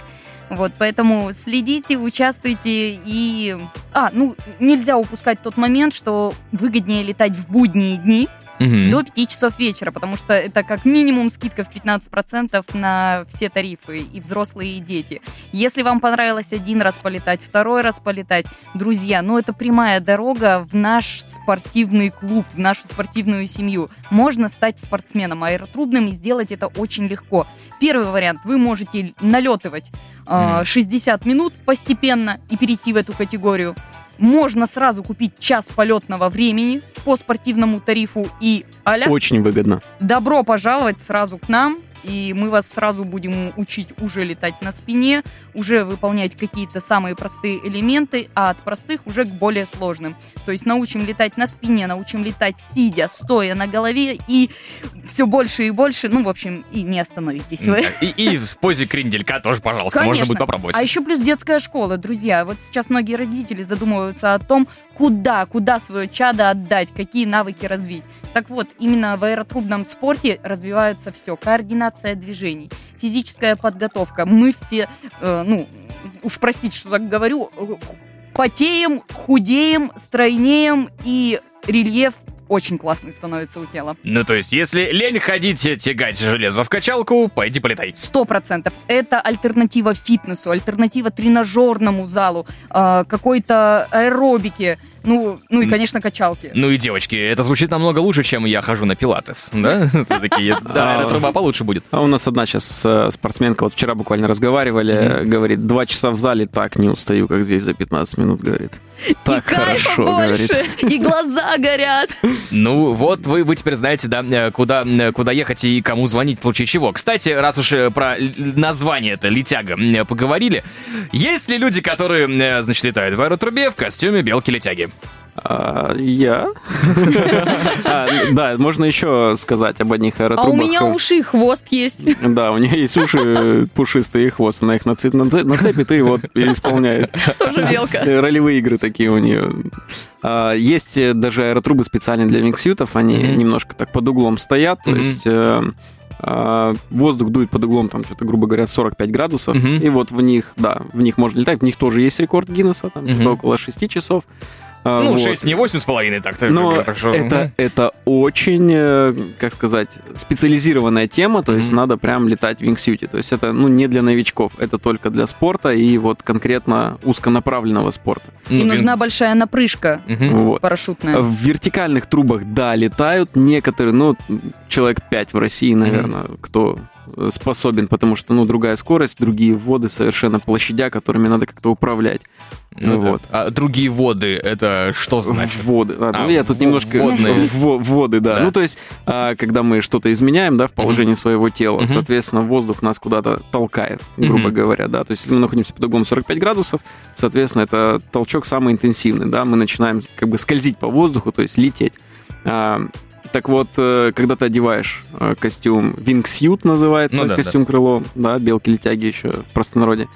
C: Вот, поэтому следите, участвуйте и... А, ну, нельзя упускать тот момент, что выгоднее летать в будние дни
A: Мгм.
C: до 5 часов вечера, потому что это как минимум скидка в 15% на все тарифы, и взрослые, и дети. Если вам понравилось один раз полетать, второй раз полетать, друзья, ну это прямая дорога в наш спортивный клуб, в нашу спортивную семью. Можно стать спортсменом аэротрубным и сделать это очень легко. Первый вариант, вы можете налетывать э,
A: Мгм.
C: 60 минут постепенно и перейти в эту категорию. Можно сразу купить час полетного времени по спортивному тарифу и аля.
B: Очень выгодно.
C: Добро пожаловать сразу к нам, и мы вас сразу будем учить уже летать на спине, уже выполнять какие-то самые простые элементы, а от простых уже к более сложным. То есть научим летать на спине, научим летать сидя, стоя на голове, и все больше и больше, ну, в общем, и не остановитесь вы.
A: И, и в позе кренделька тоже, пожалуйста, можно
C: Конечно.
A: будет попробовать.
C: А еще плюс детская школа, друзья. Вот сейчас многие родители задумываются о том, куда, куда свое чадо отдать, какие навыки развить. Так вот, именно в аэротрубном спорте развиваются все. Координация движений, физическая подготовка. Мы все, э, ну, уж простите, что так говорю, э, потеем, худеем, стройнеем, и рельеф очень классный становится у тела.
A: Ну, то есть, если лень ходить тягать железо в качалку, пойди полетай.
C: Сто процентов. Это альтернатива фитнесу, альтернатива тренажерному залу, э, какой-то аэробике, ну, ну и, конечно, качалке.
A: Ну и, девочки, это звучит намного лучше, чем я хожу на пилатес, да? Все-таки, да, эта труба получше будет.
B: А у нас одна сейчас э, спортсменка, вот вчера буквально разговаривали, говорит, два часа в зале так не устаю, как здесь за 15 минут, говорит. Так хорошо, говорит.
C: и глаза горят.
A: Ну, вот вы, вы теперь знаете, да, э, куда, э, куда ехать и кому звонить в случае чего. Кстати, раз уж про название это летяга поговорили, есть ли люди, которые, значит, летают в аэротрубе в костюме белки-летяги?
B: А, я? А, Да, можно еще сказать об одних
C: А
B: аэротрубах.
C: у меня уши и хвост есть.
B: Да, у нее есть уши пушистые и хвост. Она их нацеп- наце- нацепит и вот исполняет.
C: Тоже белка.
B: Э, Ролевые игры такие у нее. А, Есть даже аэротрубы специальные для миксютов. Они немножко так под углом стоят. То есть э, а, воздух дует под углом, там что-то, грубо говоря, 45 градусов.
A: Мгм.
B: И вот в них, да, в них можно летать. В них тоже есть рекорд Гиннесса, там
A: Мгм.
B: что-то около 6 часов. А,
A: Ну,
B: вот.
A: 6, не 8,5 так. так,
B: Но
A: хорошо.
B: это, это очень, э, как сказать, специализированная тема, то есть
A: Мгм.
B: надо прям летать в вингсюте. То есть это ну, не для новичков, это только для спорта и вот конкретно узконаправленного спорта.
A: Ну,
C: И
A: вин-
C: нужна большая напрыжка
A: Мгм.
B: Вот.
C: парашютная.
B: В вертикальных трубах, да, летают некоторые, ну, человек 5 в России, наверное, кто э, способен, потому что, ну, другая скорость, другие вводы совершенно площадя, которыми надо как-то управлять.
A: Ну,
B: вот.
A: да. А другие воды, это что значит?
B: Вводы. А,
A: А,
B: ну, я тут
A: в-
B: немножко...
A: вводные.
B: Вво- Вводы, да.
A: Да.
B: Ну, то есть, а, когда мы что-то изменяем, да, в положении своего тела,
A: Мгм.
B: соответственно, воздух нас куда-то толкает, грубо
A: Мгм.
B: говоря, да. То есть, если мы находимся под углом 45 градусов, соответственно, это толчок самый интенсивный, да. Мы начинаем как бы скользить по воздуху, то есть лететь. А, так вот, э, когда ты одеваешь э, костюм wingsuit называется,
A: Ну да,
B: костюм крыло, да, белки-летяги еще в простонародье.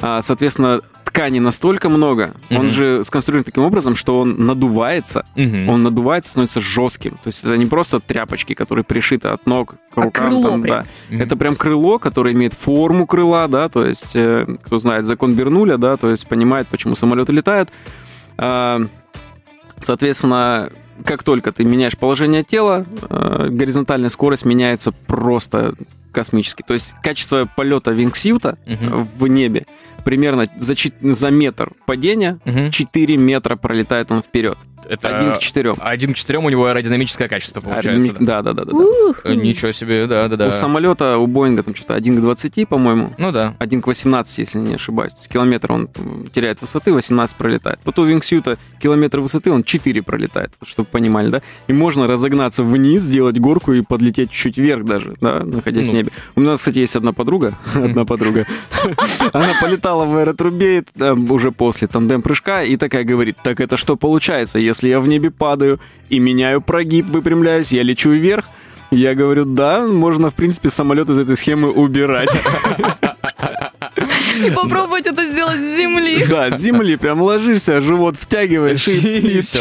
B: А, соответственно, ткани настолько много, он
A: Мгм.
B: же сконструирован таким образом, что он надувается,
A: Мгм.
B: он надувается, становится жестким. То есть это не просто тряпочки, которые пришиты от ног к
C: А
B: рукам.
C: крыло
B: там,
C: прям.
B: да.
A: Мгм.
B: Это прям крыло, которое имеет форму крыла, да, то есть, э, кто знает закон Бернуля, да, то есть понимает, почему самолеты летают. А, Соответственно, как только ты меняешь положение тела, э, горизонтальная скорость меняется просто космически. То есть качество полета вингсьюта
A: Мгм.
B: в небе примерно за, за метр падения
A: Мгм.
B: 4 метра пролетает он вперед.
A: Это
B: Один к четырем.
A: один к четырем у него аэродинамическое качество получается. да?
B: Да, да, да, да. да.
A: Э, Ничего себе, да, да, да.
B: У самолета, у Боинга там что-то 1 к 20, по-моему.
A: Ну да.
B: 1 к 18, если не ошибаюсь. Километр он теряет высоты, 18 пролетает. Вот у Вингсьюта километр высоты, он 4 пролетает, чтобы понимали, да? И можно разогнаться вниз, сделать горку и подлететь чуть вверх даже, да, находясь
A: Ну.
B: в небе. У нас, кстати, есть одна подруга, одна подруга. Она полетала в аэротрубе там, уже после тандем-прыжка и такая говорит, так это что получается, если я в небе падаю и меняю прогиб, выпрямляюсь, я лечу вверх, я говорю, да, можно, в принципе, самолет из этой схемы убирать.
C: И попробовать это сделать с земли.
B: Да, с земли прям ложишься, живот втягиваешь и,
A: всё.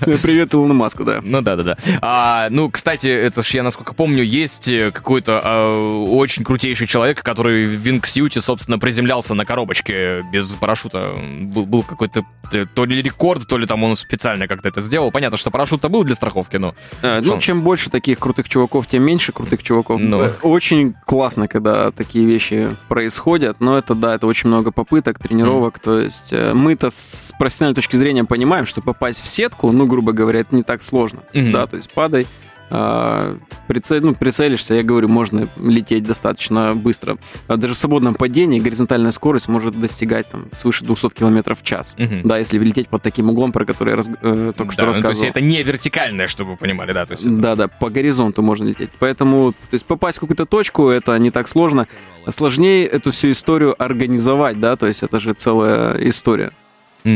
B: Привет Илону Маску, да.
A: Ну да, да, да. А, ну, кстати, это ж я, насколько помню, есть э, какой-то а, очень крутейший человек, который в Винксьюте, собственно, приземлялся на коробочке без парашюта. Был, какой-то э, то ли рекорд, то ли там он специально как-то это сделал. Понятно, что парашют-то был для страховки, но... Что?
B: Ну, чем больше таких крутых чуваков, тем меньше крутых чуваков.
A: Ну.
B: Э, Очень классно, когда такие вещи происходят, но это, да, это очень много попыток, тренировок, то есть э, мы-то с профессиональной точки зрения понимаем, что попасть в сетку, ну, грубо говоря, это не так сложно,
A: Мгм.
B: да, то есть падай, прицель, ну, прицелишься, я говорю, можно лететь достаточно быстро. А Даже в свободном падении горизонтальная скорость может достигать там свыше 200 км в час.
A: Мгм.
B: Да, если лететь под таким углом, про который я раз- э, только что
A: Да, ну, то
B: рассказывал.
A: есть это не вертикальное, чтобы вы понимали, да? То есть это-
B: Да, да, по горизонту можно лететь. Поэтому, то есть попасть в какую-то точку это не так сложно. Сложнее эту всю историю организовать, да, то есть это же целая история.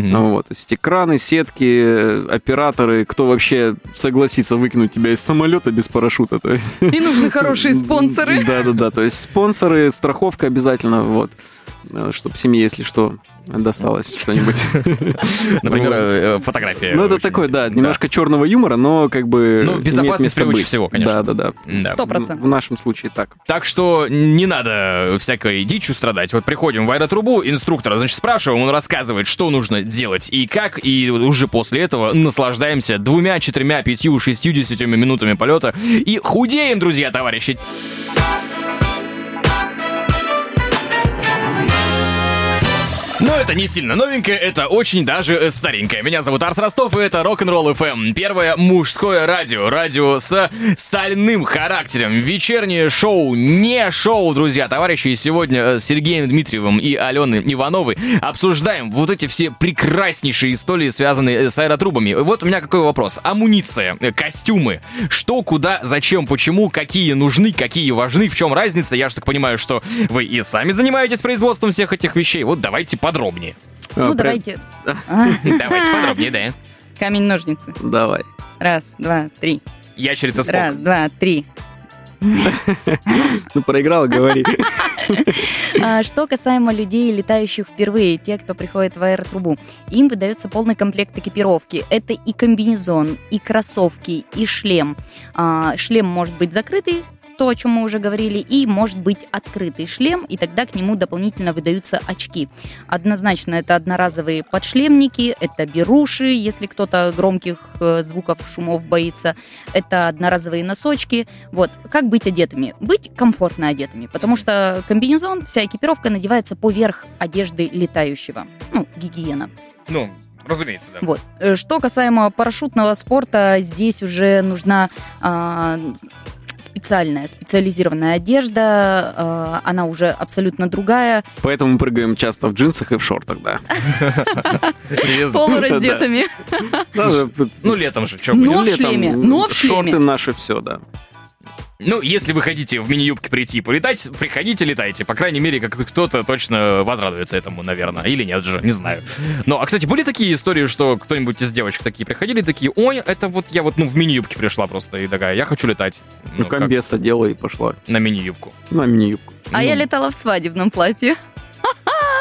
B: Ну Вот, то есть экраны, сетки, э, операторы, кто вообще согласится выкинуть тебя из самолета без парашюта, то есть.
C: И нужны хорошие спонсоры.
B: Да, да, да, то есть спонсоры, страховка обязательно, вот, чтобы семье, если что, досталось что-нибудь.
A: Например, э, фотография.
B: Ну, это такой, да, немножко черного юмора, но как бы...
A: Ну, безопасность превыше всего, конечно.
B: Да, да, да.
C: Сто
B: В
C: процентов.
B: нашем случае так.
A: Так что не надо всякой дичью страдать. Вот приходим в аэротрубу, инструктора, значит, спрашиваем, он рассказывает, что нужно делать? И как, и уже после этого наслаждаемся двумя, четырьмя, пятью, шестьюдесятью минутами полета. И худеем, друзья, товарищи. Но это не сильно новенькое, это очень даже э, старенькое. Меня зовут Арс Ростов, и это Рок-н-ролл FM. Первое мужское радио. Радио с стальным характером. Вечернее шоу, не шоу, друзья, товарищи. Сегодня э, с Сергеем Дмитриевым и Аленой Ивановой обсуждаем вот эти все прекраснейшие истории, связанные э, с аэротрубами. Вот у меня какой вопрос. Амуниция, костюмы. Что, куда, зачем, почему, какие нужны, какие важны, в чем разница? Я же так понимаю, что вы и сами занимаетесь производством всех этих вещей. Вот давайте подробнее.
B: А,
C: Ну,
B: прям-
C: давайте.
A: Давайте подробнее, да.
C: Камень-ножницы.
B: Давай.
C: Раз, два, три.
A: Ящерица Спок.
C: Раз, два, три.
B: Ну, проиграла, говори.
C: А, Что касаемо людей, летающих впервые, те, кто приходит в аэротрубу, им выдается полный комплект экипировки. Это и комбинезон, и кроссовки, и шлем. А, Шлем может быть закрытый, то, о чем мы уже говорили, и может быть открытый шлем, и тогда к нему дополнительно выдаются очки. Однозначно, это одноразовые подшлемники, это беруши, если кто-то громких э, звуков, шумов боится, это одноразовые носочки. Вот, как быть одетыми? Быть комфортно одетыми, потому что комбинезон, вся экипировка надевается поверх одежды летающего. Ну, гигиена.
A: Ну, разумеется, да.
C: Вот. Э, Что касаемо парашютного спорта, здесь уже нужна а, специальная, специализированная одежда, э, она уже абсолютно другая,
B: Поэтому мы прыгаем часто в джинсах и в шортах, да.
C: Полураздетыми.
A: Ну, летом же, что
C: Но в шлеме, но в шлеме.
B: Шорты наши все, да.
A: Ну, если вы хотите в мини-юбке прийти и полетать, приходите, летайте. По крайней мере, как кто-то точно возрадуется этому, наверное. Или нет же, не знаю. Ну, а, кстати, были такие истории, что кто-нибудь из девочек такие приходили, такие, ой, это вот я вот, ну, в мини-юбке пришла просто и такая, я хочу летать.
B: Ну,
A: как
B: комбес одела и пошла
A: на мини-юбку.
B: на мини-юбку.
C: А
A: Ну.
C: я летала в свадебном платье.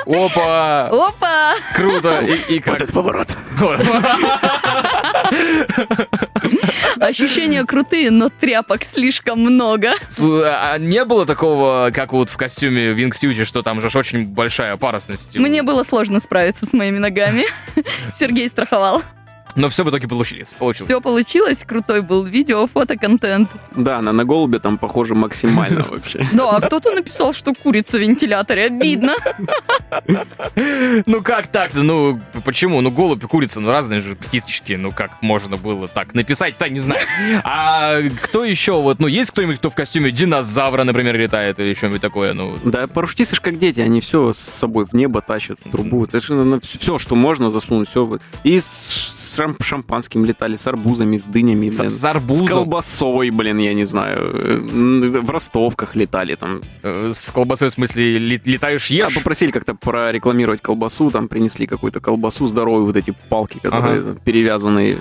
A: Опа!
C: Опа!
A: Круто! И, и как?
B: поворот.
C: Ощущения крутые, но тряпок слишком много.
A: Слу- А не было такого, как вот в костюме в Вингсьюте, что там же очень большая парусность?
C: Мне было сложно справиться с моими ногами. Сергей страховал.
A: Но все в итоге получилось. получилось.
C: Все получилось, крутой был видео, фото-контент.
B: Да, она на голубя там похоже максимально вообще.
C: Да, а кто-то написал, что курица в вентиляторе. Обидно.
A: Ну как так-то? Ну почему? Ну голубь и курица, ну разные же птички. Ну как можно было так написать-то, не знаю. А кто еще? Вот, ну есть кто-нибудь, кто в костюме динозавра, например, летает или что-нибудь такое? Ну,
B: Да, парашютисты ж как дети, они все с собой в небо тащат, в трубу. Это же все, что можно засунуть, все. И с шам- шампанским летали, с арбузами, с дынями,
A: с,
B: блин.
A: с арбузом,
B: С колбасой, блин, я не знаю. Э, В ростовках летали там.
A: э, с колбасой, в смысле, ле- летаешь,
B: Я
A: ешь?
B: попросили как-то прорекламировать колбасу, там принесли какую-то колбасу здоровую, вот эти палки, которые перевязанные.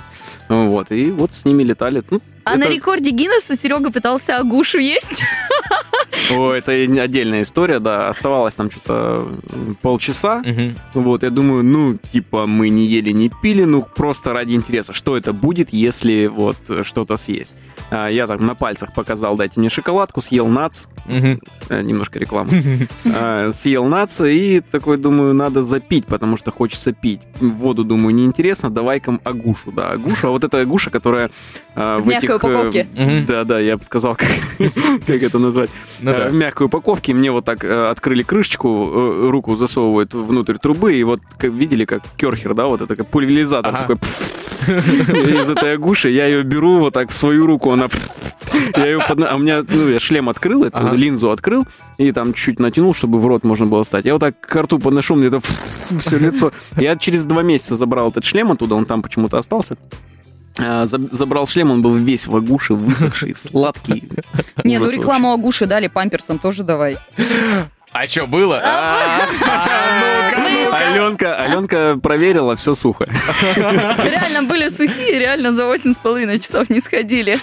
B: Вот, и вот с ними летали. Ну,
C: А
B: это-
C: на рекорде Гиннесса Серега пытался агушу есть.
B: О, это отдельная история, да. Оставалось там что-то полчаса.
A: Мгм.
B: Вот, я думаю, ну, типа, мы не ели, не пили, ну, просто ради интереса, что это будет, если вот э, что-то съесть. А, я там на пальцах показал, дайте мне шоколадку, съел нац,
A: Мгм.
B: э, немножко рекламы, А, съел нац, и такой, думаю, надо запить, потому что хочется пить. Воду, думаю, неинтересно, давай-ка агушу, да, агуша, а вот эта агуша, которая а,
C: В
B: в
C: мягкой
B: э,
C: упаковке.
A: Мгм.
B: Да-да, я бы сказал, как, как это назвать.
A: Ну
B: Э,
A: да.
B: В мягкой упаковке мне вот так э, открыли крышечку, э, руку засовывают внутрь трубы, и вот как видели, как керхер, да, вот это как пульверизатор
A: Ага.
B: такой из этой агуши, я ее беру вот так в свою руку, она я ее под... А у меня, ну, я шлем открыл, эту
A: Ага.
B: линзу открыл, и там чуть натянул, чтобы в рот можно было стать. Я вот так к рту подношу, мне это все лицо. Я через два месяца забрал этот шлем оттуда, он там почему-то остался. А, за- Забрал шлем, он был весь в агуше, высохший, сладкий.
C: Не, ну рекламу агуши дали, памперсом тоже давай.
A: А что было? А, ну-ка,
C: Было.
B: Аленка, Аленка проверила, все сухо.
C: Реально были сухие, реально за восемь с половиной часов не сходили.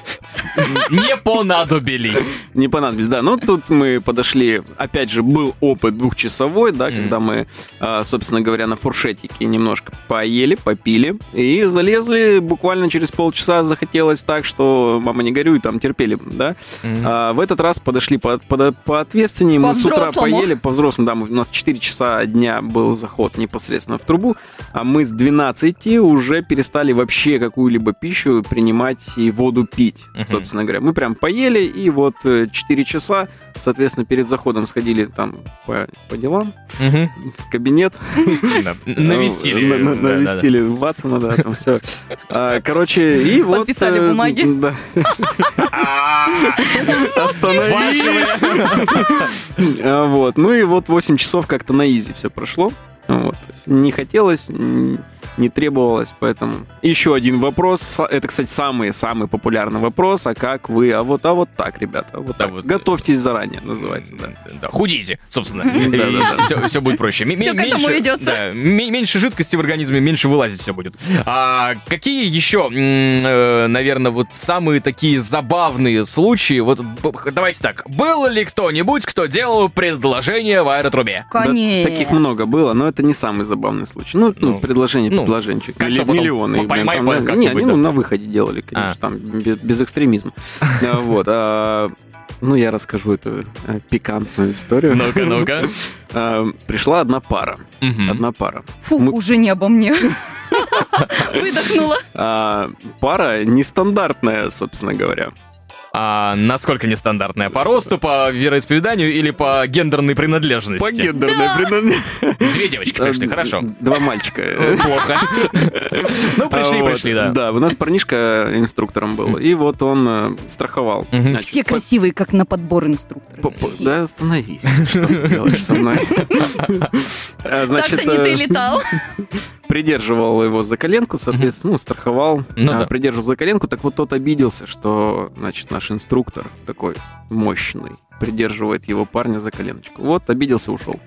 A: Не понадобились.
B: Не понадобилось, да. Ну, тут мы подошли, опять же, был опыт двухчасовой, да, когда мы, а, собственно говоря, на фуршетике немножко поели, попили, и залезли буквально через полчаса захотелось так, что мама не горюй, там терпели, да. А, в этот раз подошли по, по, поответственнее, мы с утра поели, по-взрослому, да, мы- у нас 4 часа дня был заход непосредственно в трубу, а мы с 12 уже перестали вообще какую-либо пищу принимать и воду пить,
A: Мгм.
B: собственно говоря. Мы прям поели, и вот э, 4 часа, соответственно, перед заходом сходили там по, по делам,
A: Мгм.
B: в кабинет.
A: Навестили. Да.
B: Навестили Ватсона, да, там все. Короче, и вот...
C: Подписали
B: э,
C: бумаги.
B: Да. Остановились. А, Вот. Ну и вот 8 часов как-то на изи все прошло. Вот. Не хотелось, не требовалось, поэтому... Еще один вопрос. Это, кстати, самый-самый популярный вопрос. А как вы? А вот, а вот так, ребята. Вот
A: Да,
B: так.
A: вот.
B: Готовьтесь заранее, называется. Да.
A: Да, худейте, собственно. Все, будет проще.
C: Всё к этому
A: м- меньше жидкости в организме, меньше вылазить все будет. А какие еще, наверное, вот самые такие забавные случаи? Вот давайте так. Был ли кто-нибудь, кто делал предложение в аэротрубе?
C: Конечно.
B: таких много было, но это не самый забавный случай. Ну, ну,
A: Ну,
B: предложение, Милли-
A: потом
B: миллионы. блин,
A: поймай,
B: там,
A: как-нибудь,
B: Не, они ну, на выходе делали, конечно,
A: А.
B: там без, без экстремизма. А, Вот. а, Ну, я расскажу эту э, пикантную историю.
A: Ну-ка, ну-ка.
B: А, Пришла одна пара. Одна пара.
C: Фу,
B: Мы-
C: уже не обо мне. Выдохнула.
B: А, Пара нестандартная, собственно говоря.
A: А, насколько нестандартная? По росту, по вероисповеданию или по гендерной принадлежности?
B: По гендерной принадлежности.
A: Две девочки пришли, хорошо.
B: Два мальчика.
A: Плохо. Ну, пришли, пришли, да.
B: Да, у нас парнишка инструктором был, и вот он э, страховал.
C: Все красивые, как на подбор инструкторы.
B: Да, остановись. Что ты делаешь со мной? А, Значит,
C: Так-то не ты
B: э,
C: летал.
B: придерживал его за коленку, соответственно, ну, страховал,
A: Ну да.
B: придерживал за коленку, так вот тот обиделся, что, значит, наш инструктор такой мощный придерживает его парня за коленочку. Вот, обиделся, ушел.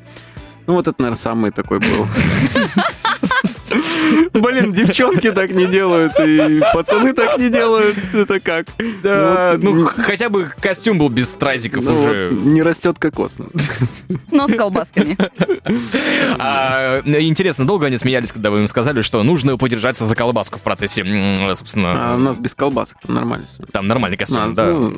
B: Ну, вот это, наверное, самый такой был. Блин, девчонки так не делают, и пацаны так не делают. Это как?
A: Да,
B: Вот,
A: ну, х- хотя бы костюм был без стразиков
B: ну,
A: уже.
B: вот не растет кокос.
C: Но с колбасками.
A: А, интересно, долго они смеялись, когда вы им сказали, что нужно подержаться за колбаску в процессе, собственно,
B: А у нас без колбасок там нормально
A: там нормальный костюм,
B: А,
A: да.
B: ну.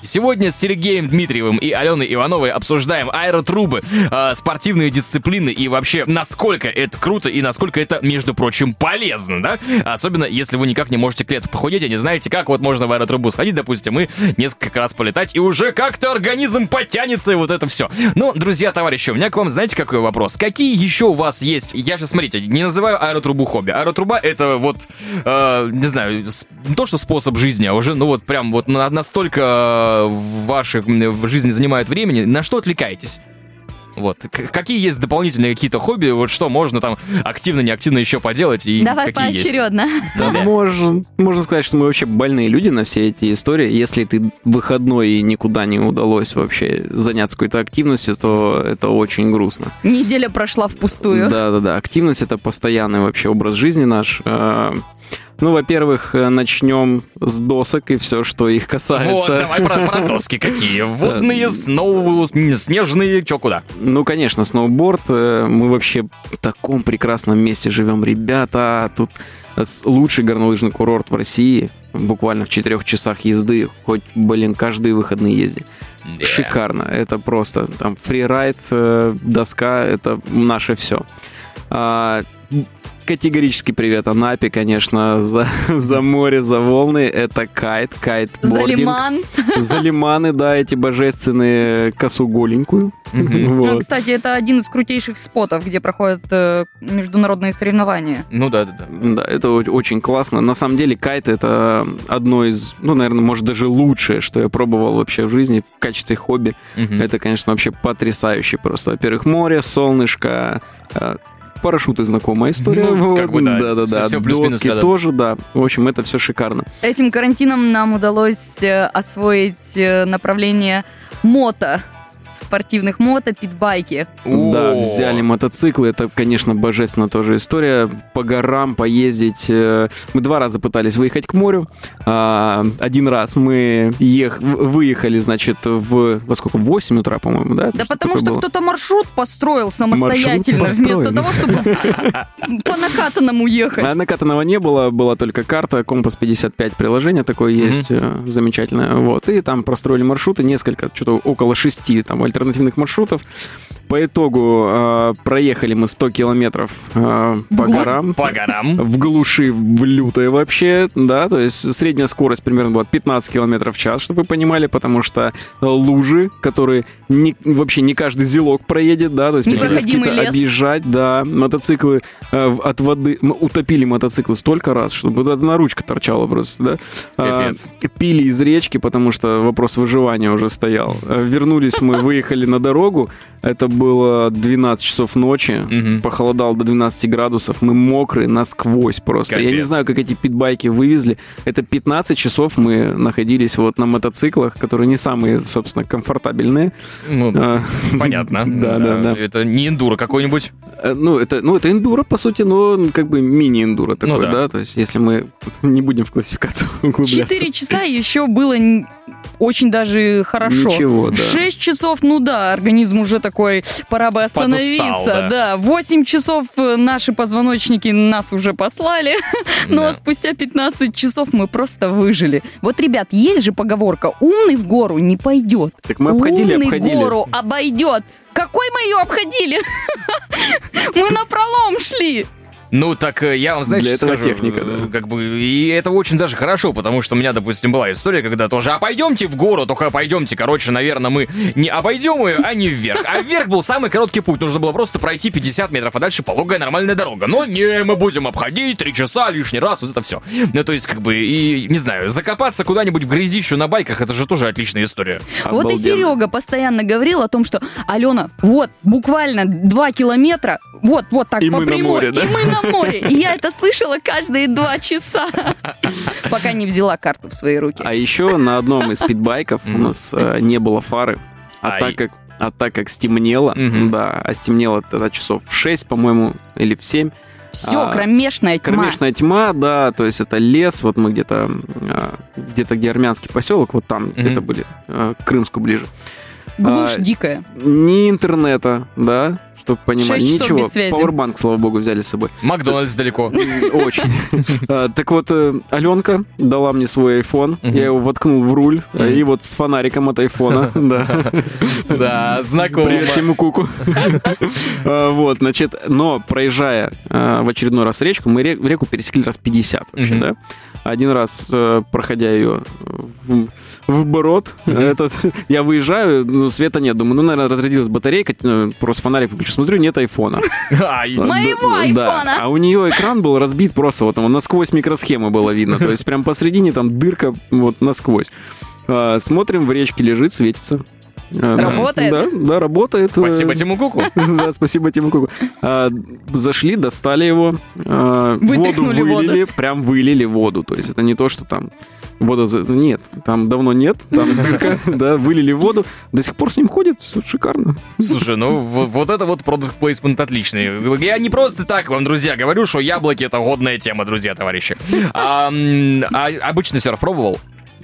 A: Сегодня с Сергеем Дмитриевым и Аленой Ивановой обсуждаем аэротрубы, э, спортивные дисциплины и вообще, насколько это круто и насколько это, между прочим, полезно, да? Особенно, если вы никак не можете к лету похудеть, и не знаете, как вот можно в аэротрубу сходить, допустим, и несколько раз полетать, и уже как-то организм подтянется, и вот это все. Ну, друзья, товарищи, у меня к вам, знаете, какой вопрос? Какие еще у вас есть? Я же, смотрите, не называю аэротрубу хобби. Аэротруба — это вот, э, не знаю, не то, что способ жизни, а уже, ну вот прям вот на- настолько в вашей в жизни занимает времени, на что отвлекаетесь? Вот. К- какие есть дополнительные какие-то хобби? Вот что можно там активно, неактивно еще поделать? И
C: Давай
A: какие есть?
C: поочередно.
A: Да, да.
B: Можно, можно сказать, что мы вообще больные люди на все эти истории. Если ты выходной и никуда не удалось вообще заняться какой-то активностью, то это очень грустно.
C: Неделя прошла впустую.
B: Да-да-да, активность — это постоянный вообще образ жизни наш. А, Ну, во-первых, э, начнем с досок и все, что их
A: Вот,
B: касается.
A: давай про, про доски какие. Водные, сноу, снежные, чё куда?
B: Ну, конечно, сноуборд. э, Мы вообще в таком прекрасном месте живем, ребята. Тут лучший горнолыжный курорт в России. Буквально в четырех часах езды. Хоть, блин, каждые выходные езди.
A: Да.
B: Шикарно. Это просто там фрирайд, э, доска, это наше все. Категорический привет Анапе, конечно, за, за море, за волны. Это кайт, кайтбординг.
C: Залиман.
B: За лиманы, да, эти божественные косу голенькую.
A: Мгм.
B: Вот.
C: Ну, кстати, это один из крутейших спотов, где проходят э, международные соревнования.
A: Ну да, да, да.
B: Да, это очень классно. На самом деле кайт это одно из, ну, наверное, может даже лучшее, что я пробовал вообще в жизни в качестве хобби.
A: Мгм.
B: Это, конечно, вообще потрясающе просто. Во-первых, море, солнышко, э, парашюты знакомая история.
A: Ну,
B: Вот,
A: как бы да.
B: Да-да-да.
A: Всё- всё плюс-минус
B: Доски
A: рядом.
B: тоже, да. В общем, это все шикарно.
C: Этим карантином нам удалось э, освоить э, направление мото, спортивных мото, питбайки.
B: Да, взяли мотоциклы. Это, конечно, божественно тоже история. По горам поездить. э, Мы два раза пытались выехать к морю. А, Один раз мы ех... выехали, значит, в... Во сколько? В 8 утра, по-моему, да?
C: Да
B: Что
C: потому что
B: было?
C: кто-то маршрут построил самостоятельно,
B: Маршрут
C: вместо того, чтобы по накатанному ехать.
B: А накатанного не было, была только карта, Компас 55 приложение такое есть, э, замечательное, вот, и там простроили маршруты, несколько, что-то около шести там альтернативных маршрутов. По итогу э, проехали мы 100 километров э, по
C: Вглубь?
B: горам.
A: По горам.
B: В глуши, в лютой вообще, да, то есть средняя скорость примерно была 15 километров в час, чтобы вы понимали, потому что э, лужи, которые не- вообще не каждый зелок проедет, да, то есть приходилось объезжать, да, мотоциклы э, от воды, мы утопили мотоциклы столько раз, чтобы одна ручка торчала просто, да.
A: Капец.
B: пили из речки, потому что вопрос выживания уже стоял. Э, Вернулись мы, выехали на дорогу, это было 12 часов ночи,
A: Мгм.
B: похолодало до 12 градусов, мы мокрые насквозь просто. Я не
A: Капец.
B: знаю, как эти питбайки вывезли. Это 15 часов мы находились вот на мотоциклах, которые не самые, собственно, комфортабельные.
A: Ну,
B: А,
A: понятно.
B: Да, да, да.
A: Это не эндуро какой-нибудь.
B: Э, Ну, это, ну, это эндуро, по сути, но как бы мини-эндуро такой,
A: Ну да.
B: да. То есть, если мы не будем в классификацию углубляться.
C: Четыре часа еще было очень даже хорошо.
B: Ничего, да.
C: Шесть часов, ну да, организм уже такой, пора бы остановиться.
A: Подустал, да.
C: да. Восемь часов э, наши позвоночники нас уже послали, но
A: Да.
C: спустя 15 часов мы просто выжили. Вот, ребят, есть же поговорка, умный в гору не пойдет.
B: Так мы обходили,
C: умный
B: обходили.
C: гору обойдет. Какой мы ее обходили? Мы на пролом шли.
A: Ну, так э, я вам, знаете,
B: Для этого
A: скажу,
B: техника,
A: э,
B: да.
A: как бы, и это очень даже хорошо, потому что у меня, допустим, была история, когда тоже, а пойдемте в гору, только пойдемте, короче, наверное, мы не обойдем ее, а не вверх. А вверх был самый короткий путь, нужно было просто пройти 50 метров, а дальше пологая нормальная дорога. Но не, мы будем обходить три часа лишний раз, вот это все. Ну, то есть, как бы, и, не знаю, закопаться куда-нибудь в грязищу на байках, это же тоже отличная история.
C: Вот и
B: Обалденно.
C: Серега постоянно говорил о том, что Алена, вот, буквально два километра, вот, вот так
B: И
C: по
B: мы на
C: прямой,
B: море, да?
C: и мы на море. И я это слышала каждые два часа, пока не взяла карту в свои руки.
B: А еще на одном из спидбайков у нас э, не было фары, а так как а так как стемнело,
A: Мгм.
B: да, а стемнело тогда часов в 6, по-моему, или в 7.
C: Все,
B: а,
C: кромешная тьма.
B: Кромешная тьма, да, то есть это лес, вот мы где-то, а, где-то где армянский поселок, вот там где-то были, а, к Крымску ближе.
C: Глушь
B: а,
C: дикая.
B: Ни интернета, да, чтобы понимали, ничего. Пауэрбанк, слава богу, взяли с собой.
A: Макдональдс далеко.
B: Очень. А, Так вот, э, Аленка дала мне свой iPhone, я его воткнул в руль, э, и вот с фонариком от айфона, да.
A: Да, знакомо.
B: Привет, Тиму Куку. А, Вот, значит, но проезжая э, в очередной раз речку, мы ре- реку пересекли раз 50 вообще, да? Один раз, проходя ее в, в Бород, этот, я выезжаю, света нет, думаю, ну, наверное, разрядилась батарейка, просто фонарик выключу, смотрю, нет айфона.
A: Ай,
C: Моего
B: Да,
C: айфона!
B: А у нее экран был разбит просто, вот там насквозь микросхемы было видно, то есть прям посередине там дырка вот насквозь. А, Смотрим, в речке лежит, светится. А.
C: Работает?
B: Да, да, работает.
A: Спасибо
B: Э,
A: Тиму Куку.
B: Да, спасибо Тиму Куку. А, Зашли, достали его, а, воду. вылили, прям вылили воду. То есть это не то, что там вода... за- Нет, там давно нет, там дырка, да, вылили воду. До сих пор с ним ходит, шикарно.
A: Слушай, ну вот это вот продукт плейсмент отличный. Я не просто так вам, друзья, говорю, что яблоки это годная тема, друзья, товарищи. А, а обычный серф пробовал?